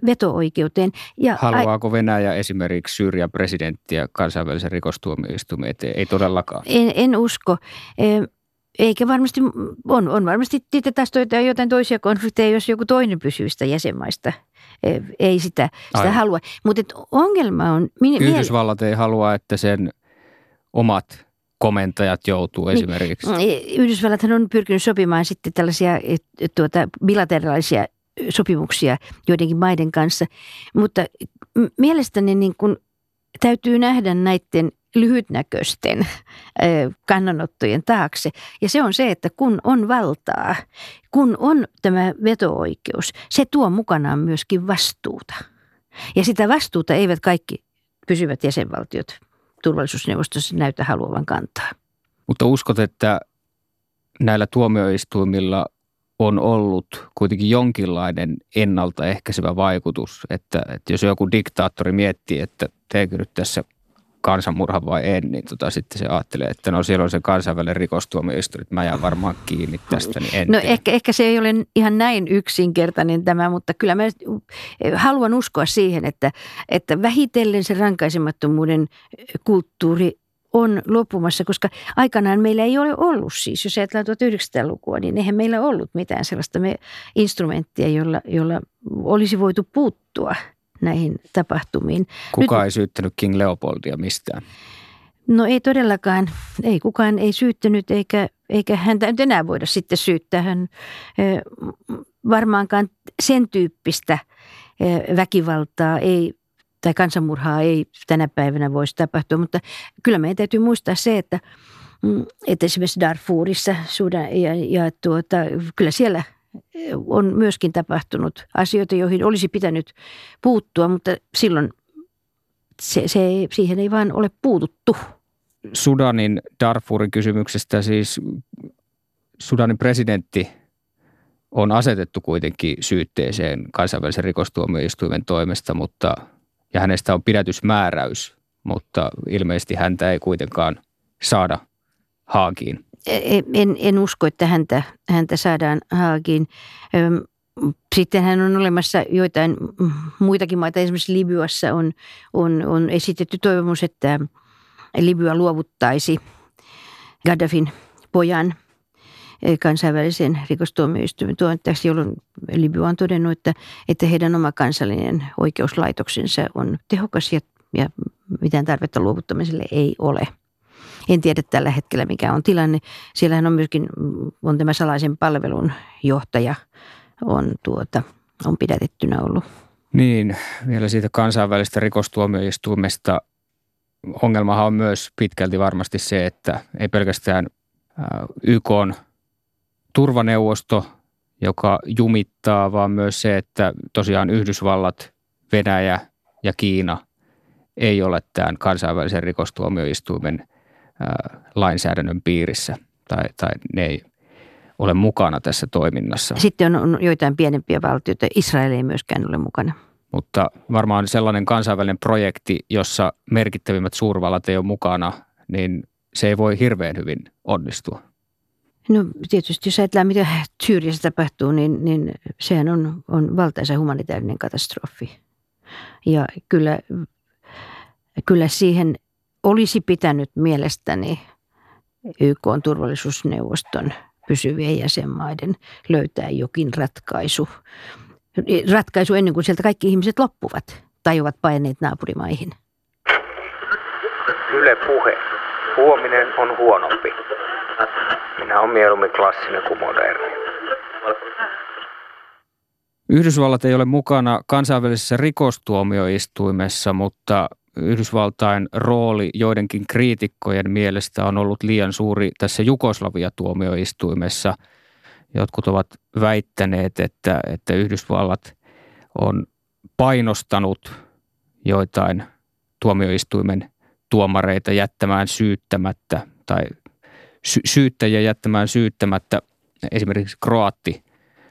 veto-oikeuteen.
Ja Haluaako Venäjä esimerkiksi Syyrian presidenttiä kansainvälisen rikostuomioistuimen eteen? Ei todellakaan.
En, en usko. Eikä varmasti, on, on varmasti taas jotain toisia konflikteja, jos joku toinen pysyvistä jäsenmaista ei sitä, sitä halua. Mutta ongelma on...
Yhdysvallat ei halua, että sen omat komentajat joutuu niin, esimerkiksi?
Niin, Yhdysvallat on pyrkinyt sopimaan sitten tällaisia tuota, bilateraalisia sopimuksia joidenkin maiden kanssa, mutta mielestäni niin kun täytyy nähdä näiden lyhytnäköisten kannanottojen taakse. Ja se on se, että kun on valtaa, kun on tämä veto-oikeus, se tuo mukanaan myöskin vastuuta. Ja sitä vastuuta eivät kaikki pysyvät jäsenvaltiot turvallisuusneuvostossa näytä haluavan kantaa.
Mutta uskot, että näillä tuomioistuimilla on ollut kuitenkin jonkinlainen ennaltaehkäisevä vaikutus, että, että jos joku diktaattori miettii, että teekö nyt tässä kansanmurha vai en, niin tota, sitten se ajattelee, että no siellä on se kansainvälinen rikostuomioistuin, että mä jään varmaan kiinni tästä, niin en
No ehkä, ehkä se ei ole ihan näin yksinkertainen tämä, mutta kyllä mä haluan uskoa siihen, että, että vähitellen se rankaisemattomuuden kulttuuri on loppumassa, koska aikanaan meillä ei ole ollut siis, jos ajatellaan 1900-lukua, niin eihän meillä ollut mitään sellaista me instrumenttia, jolla, jolla olisi voitu puuttua – näihin tapahtumiin.
Kuka Nyt, ei syyttänyt King Leopoldia mistään?
No ei todellakaan. Ei kukaan ei syyttänyt eikä, eikä häntä nyt enää voida sitten syyttää. Hän varmaankaan sen tyyppistä väkivaltaa ei tai kansanmurhaa ei tänä päivänä voisi tapahtua, mutta kyllä meidän täytyy muistaa se, että, mm, että esimerkiksi Darfurissa Sudan, ja, ja tuota, kyllä siellä on myöskin tapahtunut asioita, joihin olisi pitänyt puuttua, mutta silloin se, se, siihen ei vaan ole puututtu.
Sudanin Darfurin kysymyksestä siis Sudanin presidentti on asetettu kuitenkin syytteeseen kansainvälisen rikostuomioistuimen toimesta, mutta, ja hänestä on pidätysmääräys, mutta ilmeisesti häntä ei kuitenkaan saada Haagiin.
E, en, en usko, että häntä, häntä saadaan Haagiin. Sitten hän on olemassa joitain muitakin maita, esimerkiksi Libyassa on, on, on esitetty toivomus, että Libya luovuttaisi Gaddafin pojan e, kansainvälisen rikostuomioistuimen tuottajaksi, jolloin Libya on todennut, että, että heidän oma kansallinen oikeuslaitoksensa on tehokas ja, ja mitään tarvetta luovuttamiselle ei ole – en tiedä tällä hetkellä mikä on tilanne. Siellähän on myöskin on tämä salaisen palvelun johtaja on, tuota, on pidätettynä ollut
Niin, vielä siitä kansainvälistä rikostuomioistuimesta. Ongelmahan on myös pitkälti varmasti se, että ei pelkästään YK on turvaneuvosto, joka jumittaa, vaan myös se, että tosiaan Yhdysvallat, Venäjä ja Kiina ei ole tämän kansainvälisen rikostuomioistuimen lainsäädännön piirissä tai, tai ne ei ole mukana tässä toiminnassa.
Sitten on, on joitain pienempiä valtioita. Israel ei myöskään ole mukana.
Mutta varmaan sellainen kansainvälinen projekti, jossa merkittävimmät suurvallat ei ole mukana, niin se ei voi hirveän hyvin onnistua.
No tietysti jos ajatellaan, mitä Syyriassa tapahtuu, niin, niin sehän on, on valtaisa humanitaarinen katastrofi. Ja kyllä, kyllä siihen olisi pitänyt mielestäni YK on turvallisuusneuvoston pysyvien jäsenmaiden löytää jokin ratkaisu. Ratkaisu ennen kuin sieltä kaikki ihmiset loppuvat tai ovat paineet naapurimaihin.
Yle puhe. Huominen on huonompi. Minä olen mieluummin klassinen kuin moderni.
Yhdysvallat ei ole mukana kansainvälisessä rikostuomioistuimessa, mutta Yhdysvaltain rooli joidenkin kriitikkojen mielestä on ollut liian suuri tässä Jugoslavia-tuomioistuimessa. Jotkut ovat väittäneet, että, että Yhdysvallat on painostanut joitain tuomioistuimen tuomareita jättämään syyttämättä tai sy- syyttäjiä jättämään syyttämättä esimerkiksi kroatti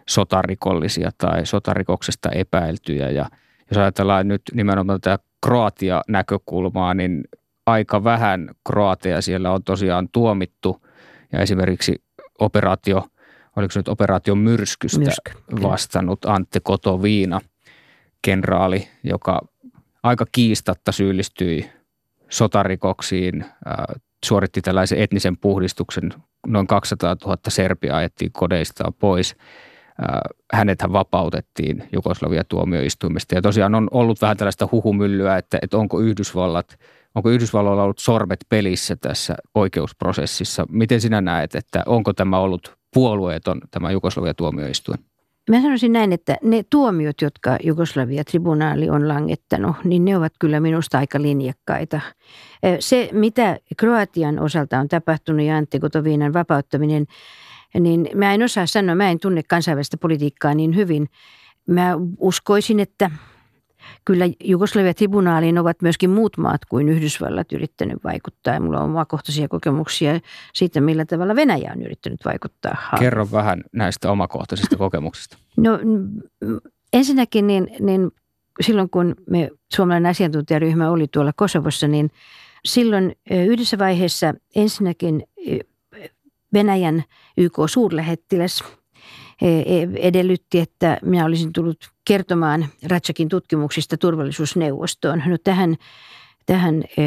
sotarikollisia tai sotarikoksesta epäiltyjä. Ja jos ajatellaan nyt nimenomaan tätä Kroatia-näkökulmaa, niin aika vähän Kroatia siellä on tosiaan tuomittu. Ja esimerkiksi operaatio, oliko se nyt operaatio Myrskystä Myrsky, vastannut Antti Kotoviina, kenraali, joka aika kiistatta syyllistyi sotarikoksiin, suoritti tällaisen etnisen puhdistuksen. Noin 200 000 Serbiaa ajettiin kodeistaan pois. Hänethän vapautettiin Jugoslavia tuomioistuimesta. Ja tosiaan on ollut vähän tällaista huhumyllyä, että, että onko Yhdysvallat, onko Yhdysvalloilla ollut sormet pelissä tässä oikeusprosessissa. Miten sinä näet, että onko tämä ollut puolueeton tämä Jugoslavia tuomioistuin?
Mä sanoisin näin, että ne tuomiot, jotka Jugoslavia-tribunaali on langettanut, niin ne ovat kyllä minusta aika linjakkaita. Se, mitä Kroatian osalta on tapahtunut ja Antti Kotoviinan vapauttaminen, niin mä en osaa sanoa, mä en tunne kansainvälistä politiikkaa niin hyvin. Mä uskoisin, että kyllä Jugoslavia-tribunaaliin ovat myöskin muut maat kuin Yhdysvallat yrittänyt vaikuttaa. Ja mulla on omakohtaisia kokemuksia siitä, millä tavalla Venäjä on yrittänyt vaikuttaa.
Kerro vähän näistä omakohtaisista kokemuksista.
No ensinnäkin niin, niin silloin kun me suomalainen asiantuntijaryhmä oli tuolla Kosovossa, niin silloin yhdessä vaiheessa ensinnäkin Venäjän YK-suurlähettiläs edellytti, että minä olisin tullut kertomaan Ratsakin tutkimuksista turvallisuusneuvostoon. No tähän, tähän e,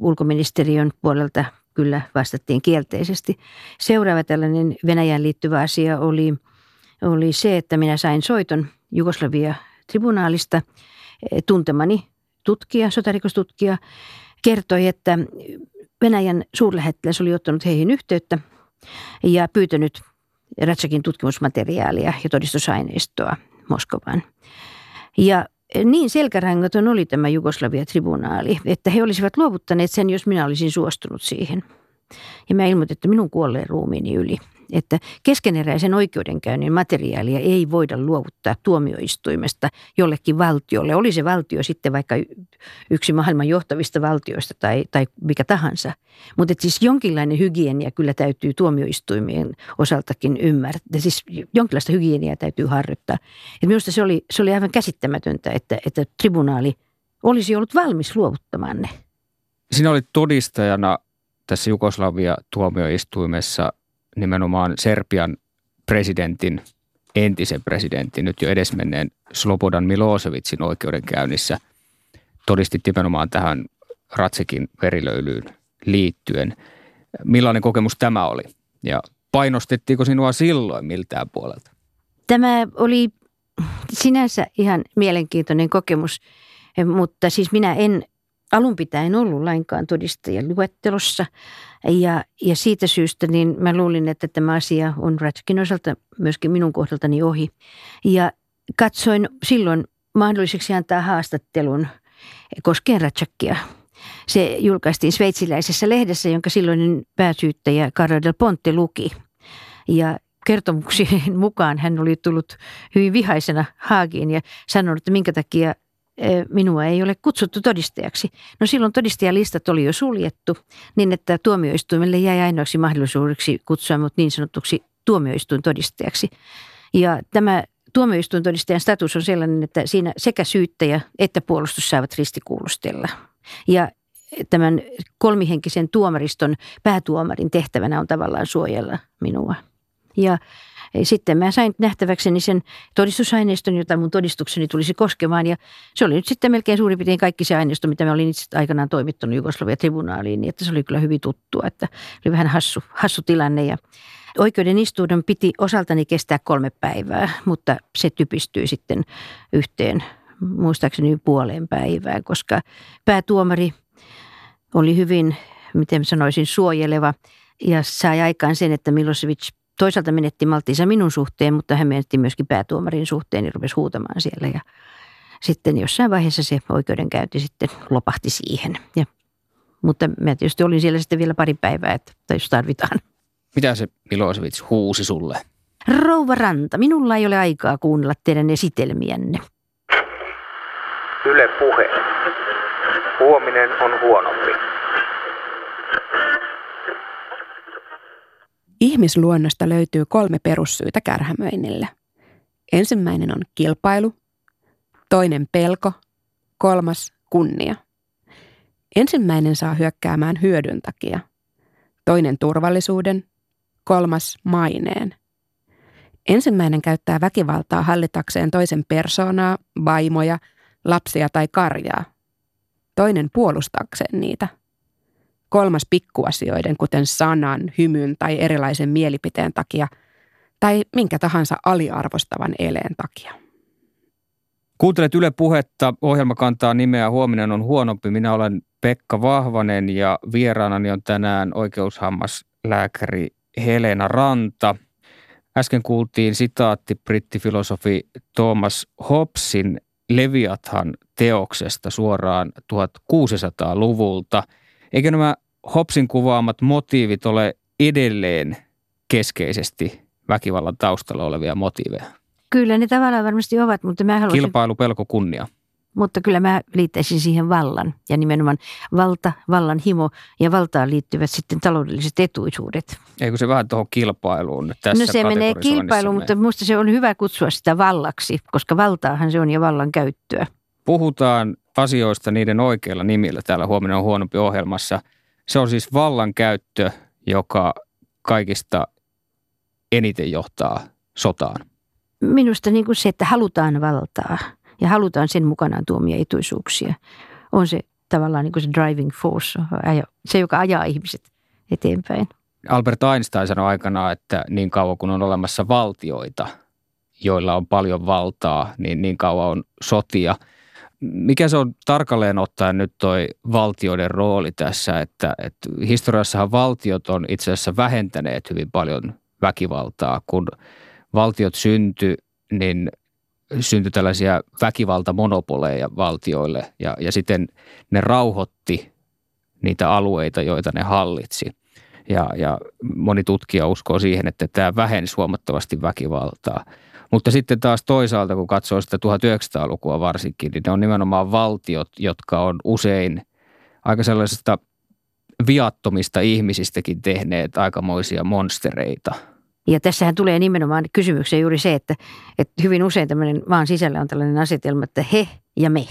ulkoministeriön puolelta kyllä vastattiin kielteisesti. Seuraava tällainen Venäjään liittyvä asia oli, oli se, että minä sain soiton Jugoslavia-tribunaalista. Tuntemani tutkija, sotarikostutkija, kertoi, että Venäjän suurlähettiläs oli ottanut heihin yhteyttä ja pyytänyt Ratsakin tutkimusmateriaalia ja todistusaineistoa Moskovaan. Ja niin selkärangaton oli tämä Jugoslavia-tribunaali, että he olisivat luovuttaneet sen, jos minä olisin suostunut siihen. Ja mä ilmoitin, että minun kuolleen ruumiini yli että keskeneräisen oikeudenkäynnin materiaalia ei voida luovuttaa tuomioistuimesta jollekin valtiolle. Oli se valtio sitten vaikka yksi maailman johtavista valtioista tai, tai mikä tahansa. Mutta siis jonkinlainen hygienia kyllä täytyy tuomioistuimien osaltakin ymmärtää. Siis jonkinlaista hygieniaa täytyy harjoittaa. Et minusta se oli, se oli aivan käsittämätöntä, että, että tribunaali olisi ollut valmis luovuttamaan ne.
Sinä olit todistajana tässä Jugoslavia-tuomioistuimessa nimenomaan Serbian presidentin, entisen presidentin, nyt jo edesmenneen Slobodan Milosevicin oikeudenkäynnissä todistit nimenomaan tähän Ratsekin verilöylyyn liittyen. Millainen kokemus tämä oli ja painostettiinko sinua silloin miltään puolelta?
Tämä oli sinänsä ihan mielenkiintoinen kokemus, mutta siis minä en alun pitäen ollut lainkaan todistajan luettelossa. Ja, ja siitä syystä niin mä luulin, että tämä asia on Ratskin osalta myöskin minun kohdaltani ohi. Ja katsoin silloin mahdolliseksi antaa haastattelun koskien Ratchakia. Se julkaistiin sveitsiläisessä lehdessä, jonka silloinen pääsyyttäjä Carlo del Ponte luki. Ja kertomuksien mukaan hän oli tullut hyvin vihaisena Haagiin ja sanonut, että minkä takia minua ei ole kutsuttu todistajaksi. No silloin todistajalistat oli jo suljettu, niin että tuomioistuimelle jäi ainoaksi mahdollisuudeksi kutsua mut niin sanotuksi tuomioistuin todistajaksi. Ja tämä tuomioistuin todistajan status on sellainen, että siinä sekä syyttäjä että puolustus saavat ristikuulustella. Ja tämän kolmihenkisen tuomariston päätuomarin tehtävänä on tavallaan suojella minua. Ja sitten mä sain nähtäväkseni sen todistusaineiston, jota mun todistukseni tulisi koskemaan. Ja se oli nyt sitten melkein suurin piirtein kaikki se aineisto, mitä mä olin itse aikanaan toimittanut Jugoslavia tribunaaliin. Niin että se oli kyllä hyvin tuttua, että oli vähän hassu, hassu tilanne. Ja oikeuden istuuden piti osaltani kestää kolme päivää, mutta se typistyi sitten yhteen muistaakseni puoleen päivään, koska päätuomari oli hyvin, miten sanoisin, suojeleva ja sai aikaan sen, että Milosevic toisaalta menetti malttiinsa minun suhteen, mutta hän menetti myöskin päätuomarin suhteen ja rupesi huutamaan siellä. Ja sitten jossain vaiheessa se oikeudenkäynti sitten lopahti siihen. Ja, mutta mä tietysti olin siellä sitten vielä pari päivää, että jos tarvitaan.
Mitä se Milosevic huusi sulle?
Rouva Ranta, minulla ei ole aikaa kuunnella teidän esitelmiänne.
Yle puhe. Huominen on huonompi.
Ihmisluonnosta löytyy kolme perussyytä kärhämöinnille. Ensimmäinen on kilpailu, toinen pelko, kolmas kunnia. Ensimmäinen saa hyökkäämään hyödyn takia, toinen turvallisuuden, kolmas maineen. Ensimmäinen käyttää väkivaltaa hallitakseen toisen persoonaa, vaimoja, lapsia tai karjaa. Toinen puolustakseen niitä – Kolmas pikkuasioiden, kuten sanan, hymyn tai erilaisen mielipiteen takia, tai minkä tahansa aliarvostavan eleen takia.
Kuuntelet Yle Puhetta. Ohjelma kantaa nimeä Huominen on huonompi. Minä olen Pekka Vahvanen ja vieraanani on tänään oikeushammaslääkäri Helena Ranta. Äsken kuultiin sitaatti brittifilosofi Thomas Hobbesin Leviathan teoksesta suoraan 1600-luvulta – Eikö nämä Hopsin kuvaamat motiivit ole edelleen keskeisesti väkivallan taustalla olevia motiiveja?
Kyllä ne tavallaan varmasti ovat, mutta mä haluaisin...
Kilpailu, pelko, kunnia.
Mutta kyllä mä liittäisin siihen vallan ja nimenomaan valta, vallan himo ja valtaan liittyvät sitten taloudelliset etuisuudet.
Eikö se vähän tuohon kilpailuun tässä
No se menee kilpailuun, mutta minusta se on hyvä kutsua sitä vallaksi, koska valtaahan se on ja vallan käyttöä.
Puhutaan asioista niiden oikeilla nimillä täällä huomenna on huonompi ohjelmassa. Se on siis vallankäyttö, joka kaikista eniten johtaa sotaan.
Minusta niin kuin se, että halutaan valtaa ja halutaan sen mukanaan tuomia etuisuuksia, on se tavallaan niin kuin se driving force, se joka ajaa ihmiset eteenpäin.
Albert Einstein sanoi aikanaan, että niin kauan kun on olemassa valtioita, joilla on paljon valtaa, niin niin kauan on sotia – mikä se on tarkalleen ottaen nyt toi valtioiden rooli tässä, että, että historiassahan valtiot on itse asiassa vähentäneet hyvin paljon väkivaltaa. Kun valtiot syntyi, niin syntyi tällaisia väkivaltamonopoleja valtioille ja, ja sitten ne rauhoitti niitä alueita, joita ne hallitsi. Ja, ja moni tutkija uskoo siihen, että tämä vähensi huomattavasti väkivaltaa – mutta sitten taas toisaalta, kun katsoo sitä 1900-lukua varsinkin, niin ne on nimenomaan valtiot, jotka on usein aika sellaisista viattomista ihmisistäkin tehneet aikamoisia monstereita.
Ja tässähän tulee nimenomaan kysymykseen juuri se, että, että hyvin usein tämmöinen maan sisällä on tällainen asetelma, että he ja me.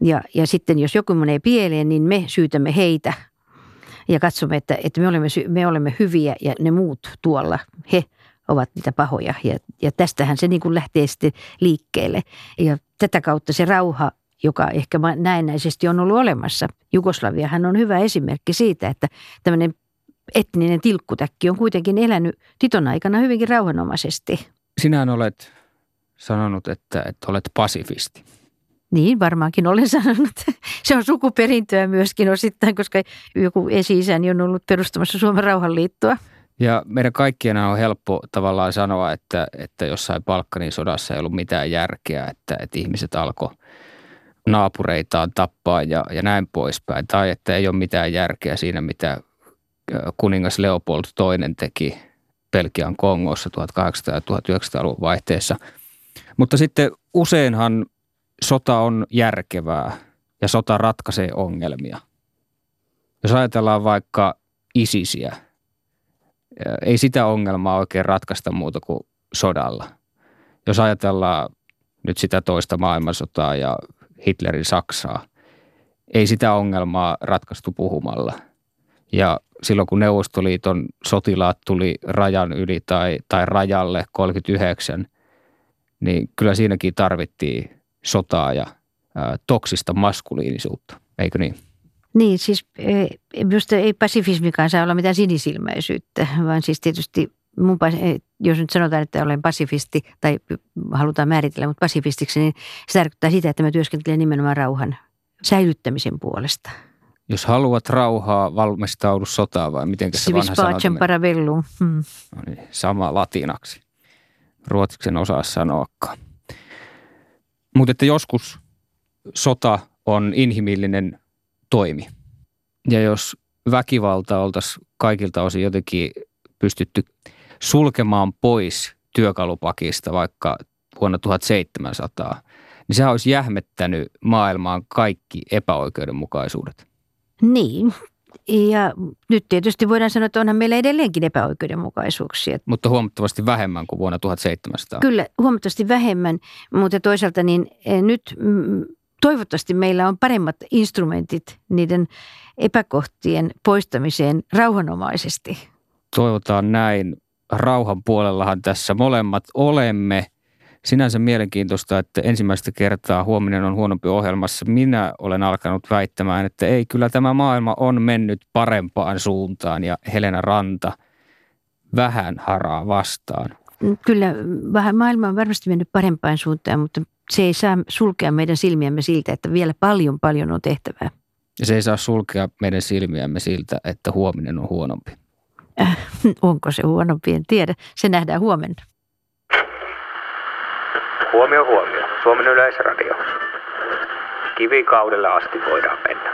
Ja, ja sitten jos joku menee pieleen, niin me syytämme heitä ja katsomme, että, että me, olemme, me olemme hyviä ja ne muut tuolla, he – ovat niitä pahoja. Ja, ja tästähän se niin kuin lähtee sitten liikkeelle. Ja tätä kautta se rauha, joka ehkä näennäisesti on ollut olemassa. Jugoslaviahan on hyvä esimerkki siitä, että tämmöinen etninen tilkkutäkki on kuitenkin elänyt Titon aikana hyvinkin rauhanomaisesti.
Sinä olet sanonut, että, että olet pasifisti.
Niin, varmaankin olen sanonut. Se on sukuperintöä myöskin osittain, koska joku esi-isäni on ollut perustamassa Suomen rauhanliittoa.
Ja meidän kaikkien on helppo tavallaan sanoa, että, että jossain Balkanin sodassa ei ollut mitään järkeä, että, että ihmiset alkoi naapureitaan tappaa ja, ja näin poispäin. Tai että ei ole mitään järkeä siinä, mitä kuningas Leopold II teki Belgian Kongossa 1800- ja 1900-luvun vaihteessa. Mutta sitten useinhan sota on järkevää ja sota ratkaisee ongelmia. Jos ajatellaan vaikka isisiä, ei sitä ongelmaa oikein ratkaista muuta kuin sodalla. Jos ajatellaan nyt sitä toista maailmansotaa ja Hitlerin Saksaa, ei sitä ongelmaa ratkaistu puhumalla. Ja silloin kun Neuvostoliiton sotilaat tuli rajan yli tai, tai rajalle 39, niin kyllä siinäkin tarvittiin sotaa ja ää, toksista maskuliinisuutta, eikö niin?
Niin, siis minusta ei pasifismikaan saa olla mitään sinisilmäisyyttä, vaan siis tietysti mun, jos nyt sanotaan, että olen pasifisti tai halutaan määritellä mut pasifistiksi, niin se tarkoittaa sitä, että mä työskentelen nimenomaan rauhan säilyttämisen puolesta.
Jos haluat rauhaa, valmistaudu sotaan vai miten se vanha
parabellum. Hmm.
No niin, sama latinaksi. Ruotsiksen osaa sanoakaan. Mutta että joskus sota on inhimillinen toimi. Ja jos väkivalta oltaisiin kaikilta osin jotenkin pystytty sulkemaan pois työkalupakista vaikka vuonna 1700, niin se olisi jähmettänyt maailmaan kaikki epäoikeudenmukaisuudet.
Niin, ja nyt tietysti voidaan sanoa, että onhan meillä edelleenkin epäoikeudenmukaisuuksia.
Mutta huomattavasti vähemmän kuin vuonna 1700.
Kyllä, huomattavasti vähemmän, mutta toisaalta niin eh, nyt mm, toivottavasti meillä on paremmat instrumentit niiden epäkohtien poistamiseen rauhanomaisesti.
Toivotaan näin. Rauhan puolellahan tässä molemmat olemme. Sinänsä mielenkiintoista, että ensimmäistä kertaa huominen on huonompi ohjelmassa. Minä olen alkanut väittämään, että ei, kyllä tämä maailma on mennyt parempaan suuntaan ja Helena Ranta vähän haraa vastaan.
Kyllä, vähän maailma on varmasti mennyt parempaan suuntaan, mutta se ei saa sulkea meidän silmiämme siltä, että vielä paljon paljon on tehtävää.
Ja se ei saa sulkea meidän silmiämme siltä, että huominen on huonompi.
Äh, onko se huonompi, en tiedä. Se nähdään huomenna.
Huomio, huomio. Suomen yleisradio. Kivikaudelle asti voidaan mennä.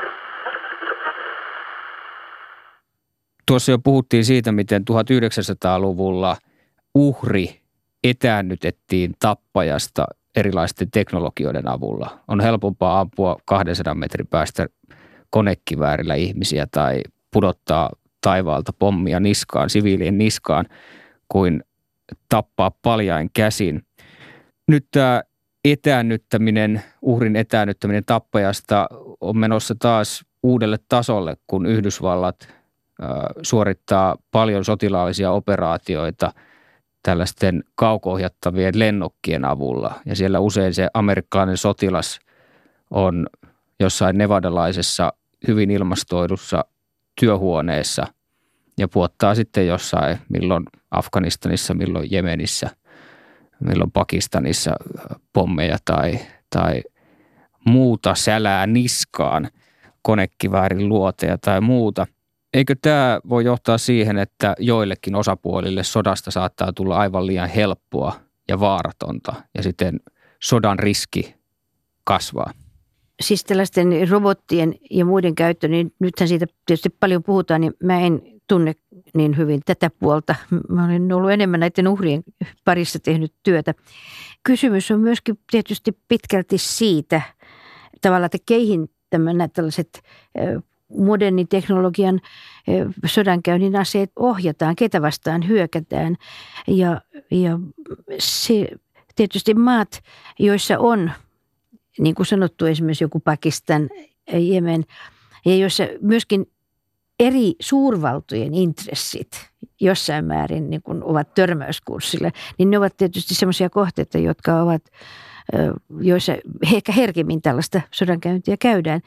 Tuossa jo puhuttiin siitä, miten 1900-luvulla uhri etäännytettiin tappajasta erilaisten teknologioiden avulla. On helpompaa ampua 200 metrin päästä konekiväärillä ihmisiä tai pudottaa taivaalta pommia niskaan, siviilien niskaan, kuin tappaa paljain käsin. Nyt tämä etäännyttäminen, uhrin etäännyttäminen tappajasta on menossa taas uudelle tasolle, kun Yhdysvallat suorittaa paljon sotilaallisia operaatioita – tällaisten kaukoohjattavien lennokkien avulla. Ja siellä usein se amerikkalainen sotilas on jossain nevadalaisessa hyvin ilmastoidussa työhuoneessa ja puottaa sitten jossain, milloin Afganistanissa, milloin Jemenissä, milloin Pakistanissa pommeja tai, tai muuta sälää niskaan, konekiväärin luoteja tai muuta. Eikö tämä voi johtaa siihen, että joillekin osapuolille sodasta saattaa tulla aivan liian helppoa ja vaaratonta ja sitten sodan riski kasvaa?
Siis tällaisten robottien ja muiden käyttö, niin nythän siitä tietysti paljon puhutaan, niin mä en tunne niin hyvin tätä puolta. Mä olen ollut enemmän näiden uhrien parissa tehnyt työtä. Kysymys on myöskin tietysti pitkälti siitä tavallaan, että keihin nämä tällaiset modernin teknologian sodankäynnin aseet ohjataan, ketä vastaan hyökätään. Ja, ja se, tietysti maat, joissa on, niin kuin sanottu esimerkiksi joku Pakistan, Jemen, ja joissa myöskin eri suurvaltojen intressit jossain määrin niin kuin ovat törmäyskurssilla, niin ne ovat tietysti sellaisia kohteita, jotka ovat joissa ehkä herkemmin tällaista sodankäyntiä käydään.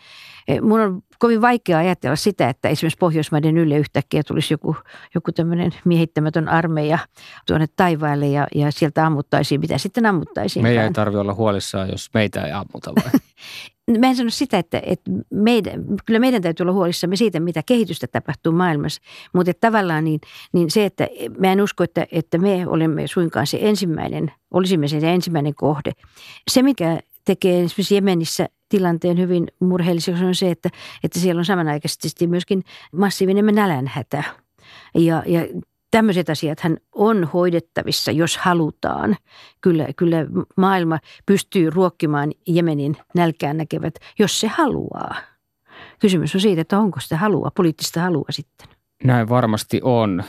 Mun on kovin vaikea ajatella sitä, että esimerkiksi Pohjoismaiden ylle yhtäkkiä tulisi joku, joku tämmöinen miehittämätön armeija tuonne taivaalle ja, ja sieltä ammuttaisiin, mitä sitten ammuttaisiin.
Meidän ei tarvitse olla huolissaan, jos meitä ei ammuta vai?
Mä en sano sitä, että, että meidän, kyllä meidän täytyy olla huolissamme siitä, mitä kehitystä tapahtuu maailmassa. Mutta että tavallaan niin, niin se, että mä en usko, että, että me olemme suinkaan se ensimmäinen, olisimme se ensimmäinen kohde. Se, mikä tekee esimerkiksi Jemenissä tilanteen hyvin murheelliseksi on se, että, että siellä on samanaikaisesti myöskin massiivinen nälänhätä. Ja, ja tämmöiset asiat hän on hoidettavissa, jos halutaan. Kyllä, kyllä maailma pystyy ruokkimaan Jemenin nälkään näkevät, jos se haluaa. Kysymys on siitä, että onko sitä halua, poliittista halua sitten.
Näin varmasti on.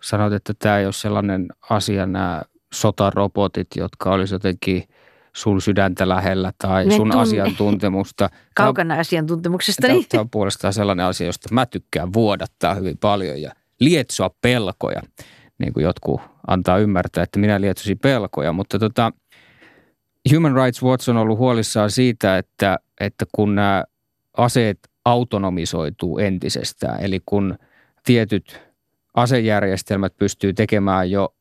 Sanoit, että tämä ei ole sellainen asia, nämä sotarobotit, jotka olisi jotenkin sun sydäntä lähellä tai sun tunne. asiantuntemusta.
Kaukana asiantuntemuksesta.
Tämä on puolestaan sellainen asia, josta mä tykkään vuodattaa hyvin paljon ja – lietsoa pelkoja, niin kuin jotkut antaa ymmärtää, että minä lietsosin pelkoja. Mutta tota, Human Rights Watch on ollut huolissaan siitä, että, että kun nämä aseet autonomisoituu entisestään, eli kun tietyt asejärjestelmät pystyy tekemään jo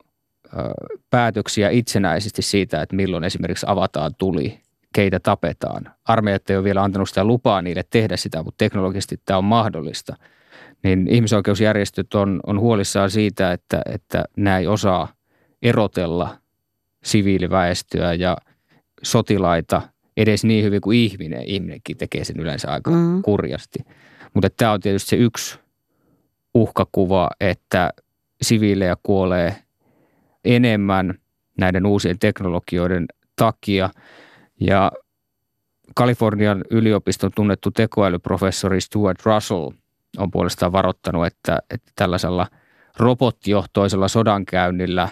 päätöksiä itsenäisesti siitä, että milloin esimerkiksi avataan tuli, keitä tapetaan. Armeijat ei ole vielä antanut sitä lupaa niille tehdä sitä, mutta teknologisesti tämä on mahdollista – niin ihmisoikeusjärjestöt on, on huolissaan siitä, että, että nämä ei osaa erotella siviiliväestöä ja sotilaita edes niin hyvin kuin ihminen. Ihminenkin tekee sen yleensä aika mm. kurjasti. Mutta tämä on tietysti se yksi uhkakuva, että siviilejä kuolee enemmän näiden uusien teknologioiden takia. Ja Kalifornian yliopiston tunnettu tekoälyprofessori Stuart Russell – on puolestaan varoittanut, että, että tällaisella robottijohtoisella sodankäynnillä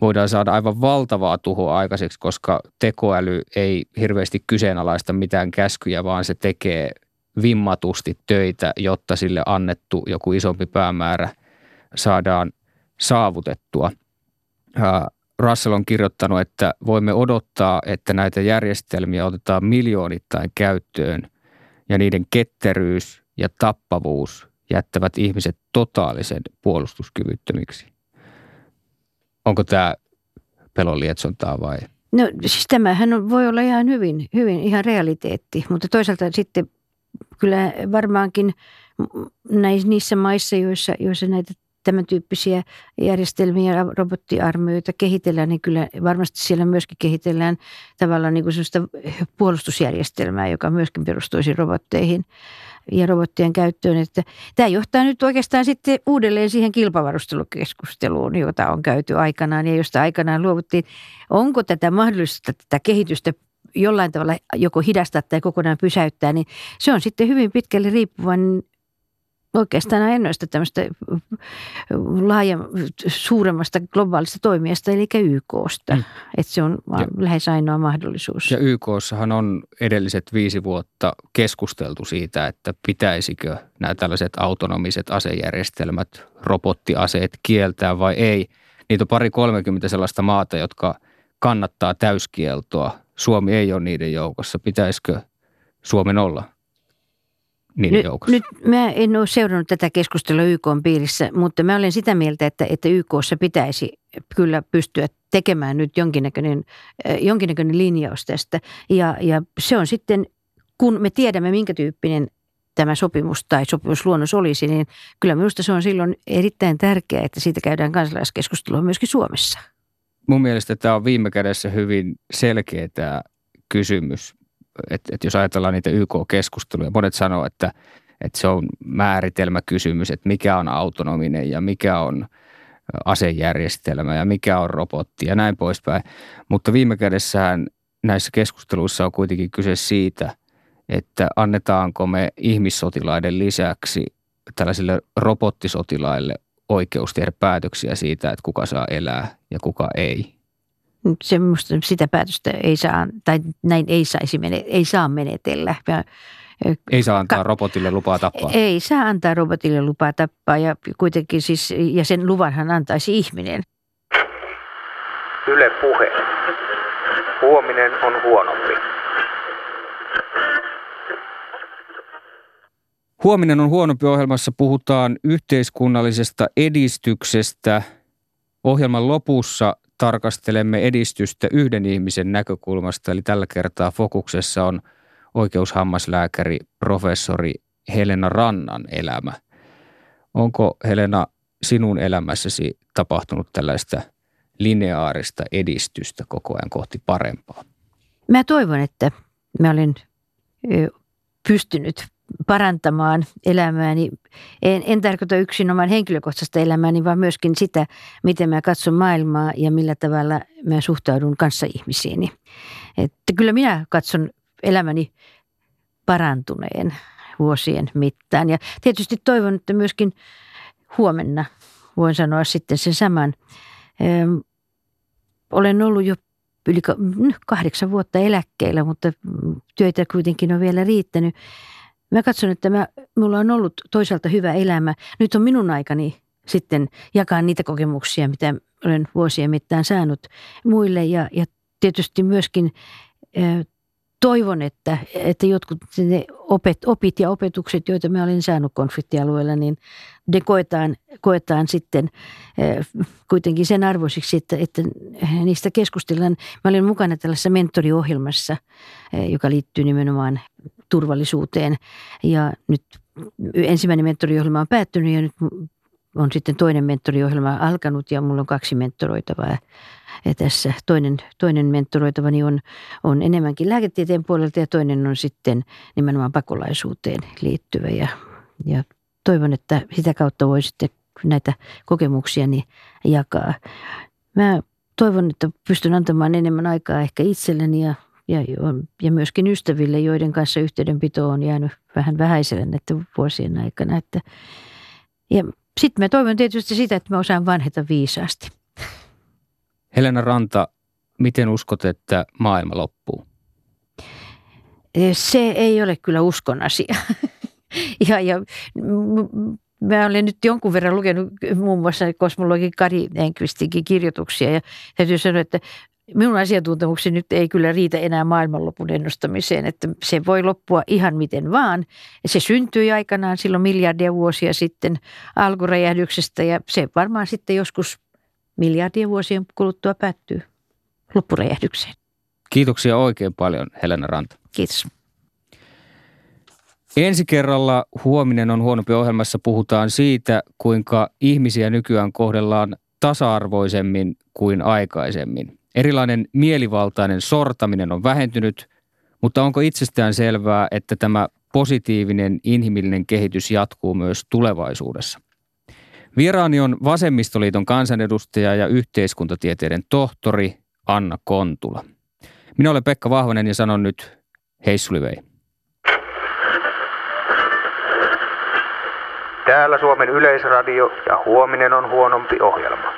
voidaan saada aivan valtavaa tuhoa aikaiseksi, koska tekoäly ei hirveästi kyseenalaista mitään käskyjä, vaan se tekee vimmatusti töitä, jotta sille annettu joku isompi päämäärä saadaan saavutettua. Russell on kirjoittanut, että voimme odottaa, että näitä järjestelmiä otetaan miljoonittain käyttöön ja niiden ketteryys ja tappavuus jättävät ihmiset totaalisen puolustuskyvyttömiksi. Onko tämä pelon lietsontaa vai?
No siis tämähän voi olla ihan hyvin, hyvin ihan realiteetti, mutta toisaalta sitten kyllä varmaankin näissä, niissä maissa, joissa, joissa näitä tämän tyyppisiä järjestelmiä ja robottiarmioita kehitellään, niin kyllä varmasti siellä myöskin kehitellään tavallaan niin kuin puolustusjärjestelmää, joka myöskin perustuisi robotteihin ja robottien käyttöön. Että tämä johtaa nyt oikeastaan sitten uudelleen siihen kilpavarustelukeskusteluun, jota on käyty aikanaan ja josta aikanaan luovuttiin. Onko tätä mahdollista tätä kehitystä jollain tavalla joko hidastaa tai kokonaan pysäyttää, niin se on sitten hyvin pitkälle riippuvainen oikeastaan ainoasta tämmöistä laaja, suuremmasta globaalista toimijasta, eli YKsta. Mm. Että se on ja, lähes ainoa mahdollisuus.
Ja YKssahan on edelliset viisi vuotta keskusteltu siitä, että pitäisikö nämä tällaiset autonomiset asejärjestelmät, robottiaseet kieltää vai ei. Niitä on pari 30 sellaista maata, jotka kannattaa täyskieltoa. Suomi ei ole niiden joukossa. Pitäisikö Suomen olla? Niiden
nyt, joukossa? Nyt mä en ole seurannut tätä keskustelua YK piirissä, mutta mä olen sitä mieltä, että, että YKssa pitäisi kyllä pystyä tekemään nyt jonkinnäköinen, äh, jonkinnäköinen linjaus tästä. Ja, ja se on sitten, kun me tiedämme minkä tyyppinen tämä sopimus tai sopimusluonnos olisi, niin kyllä minusta se on silloin erittäin tärkeää, että siitä käydään kansalaiskeskustelua myöskin Suomessa.
Mun mielestä tämä on viime kädessä hyvin selkeä tämä kysymys että, että jos ajatellaan niitä YK-keskusteluja, monet sanoo, että, että se on määritelmäkysymys, että mikä on autonominen ja mikä on asejärjestelmä ja mikä on robotti ja näin poispäin. Mutta viime kädessään näissä keskusteluissa on kuitenkin kyse siitä, että annetaanko me ihmissotilaiden lisäksi tällaisille robottisotilaille oikeus tehdä päätöksiä siitä, että kuka saa elää ja kuka ei
semmoista, sitä päätöstä ei saa, tai näin ei saisi mene, ei saa menetellä. Ja,
ei saa antaa ka- robotille lupaa tappaa.
Ei saa antaa robotille lupaa tappaa ja kuitenkin siis, ja sen luvanhan antaisi ihminen.
Yle puhe. Huominen on huonompi.
Huominen on huonompi ohjelmassa. Puhutaan yhteiskunnallisesta edistyksestä. Ohjelman lopussa tarkastelemme edistystä yhden ihmisen näkökulmasta, eli tällä kertaa fokuksessa on, oikeushammaslääkäri, professori Helena Rannan elämä. Onko Helena sinun elämässäsi tapahtunut tällaista lineaarista edistystä koko ajan kohti parempaa?
Mä toivon, että mä olen pystynyt parantamaan elämääni. En, en tarkoita yksinomaan henkilökohtaista elämääni, vaan myöskin sitä, miten mä katson maailmaa ja millä tavalla mä suhtaudun kanssaihmisiini. Että kyllä minä katson elämäni parantuneen vuosien mittaan. Ja tietysti toivon, että myöskin huomenna voin sanoa sitten sen saman. Ö, olen ollut jo yli kahdeksan vuotta eläkkeellä, mutta työtä kuitenkin on vielä riittänyt. Mä katson, että mä, mulla on ollut toisaalta hyvä elämä. Nyt on minun aikani sitten jakaa niitä kokemuksia, mitä olen vuosien mittaan saanut muille ja, ja tietysti myöskin toivon, että, että jotkut ne opet, opit ja opetukset, joita mä olen saanut konfliktialueella, niin ne koetaan, koetaan sitten kuitenkin sen arvoisiksi, että, että niistä keskustellaan. Mä olin mukana tällaisessa mentoriohjelmassa, joka liittyy nimenomaan turvallisuuteen ja nyt ensimmäinen mentoriohjelma on päättynyt ja nyt on sitten toinen mentoriohjelma alkanut ja mulla on kaksi mentoroitavaa. Ja tässä toinen, toinen mentoroitavani on, on enemmänkin lääketieteen puolelta ja toinen on sitten nimenomaan pakolaisuuteen liittyvä. Ja, ja toivon, että sitä kautta voi sitten näitä kokemuksiani jakaa. Mä toivon, että pystyn antamaan enemmän aikaa ehkä itselleni ja, ja, ja myöskin ystäville, joiden kanssa yhteydenpito on jäänyt vähän vähäiselle näiden vuosien aikana. Että, ja sitten mä toivon tietysti sitä, että mä osaan vanheta viisaasti.
Helena Ranta, miten uskot, että maailma loppuu?
Se ei ole kyllä uskon asia. ja, ja mä olen nyt jonkun verran lukenut muun muassa kosmologi Kari Enqvistinkin kirjoituksia ja täytyy sanoa, että minun asiantuntemukseni nyt ei kyllä riitä enää maailmanlopun ennustamiseen, että se voi loppua ihan miten vaan. Se syntyi aikanaan silloin miljardia vuosia sitten alkuräjähdyksestä ja se varmaan sitten joskus miljardien vuosien kuluttua päättyy loppuräjähdykseen.
Kiitoksia oikein paljon Helena Ranta.
Kiitos.
Ensi kerralla Huominen on huonompi ohjelmassa puhutaan siitä, kuinka ihmisiä nykyään kohdellaan tasa-arvoisemmin kuin aikaisemmin. Erilainen mielivaltainen sortaminen on vähentynyt, mutta onko itsestään selvää, että tämä positiivinen inhimillinen kehitys jatkuu myös tulevaisuudessa? Vieraani on Vasemmistoliiton kansanedustaja ja yhteiskuntatieteiden tohtori Anna Kontula. Minä olen Pekka Vahvanen ja sanon nyt hei Sulivei.
Täällä Suomen yleisradio ja huominen on huonompi ohjelma.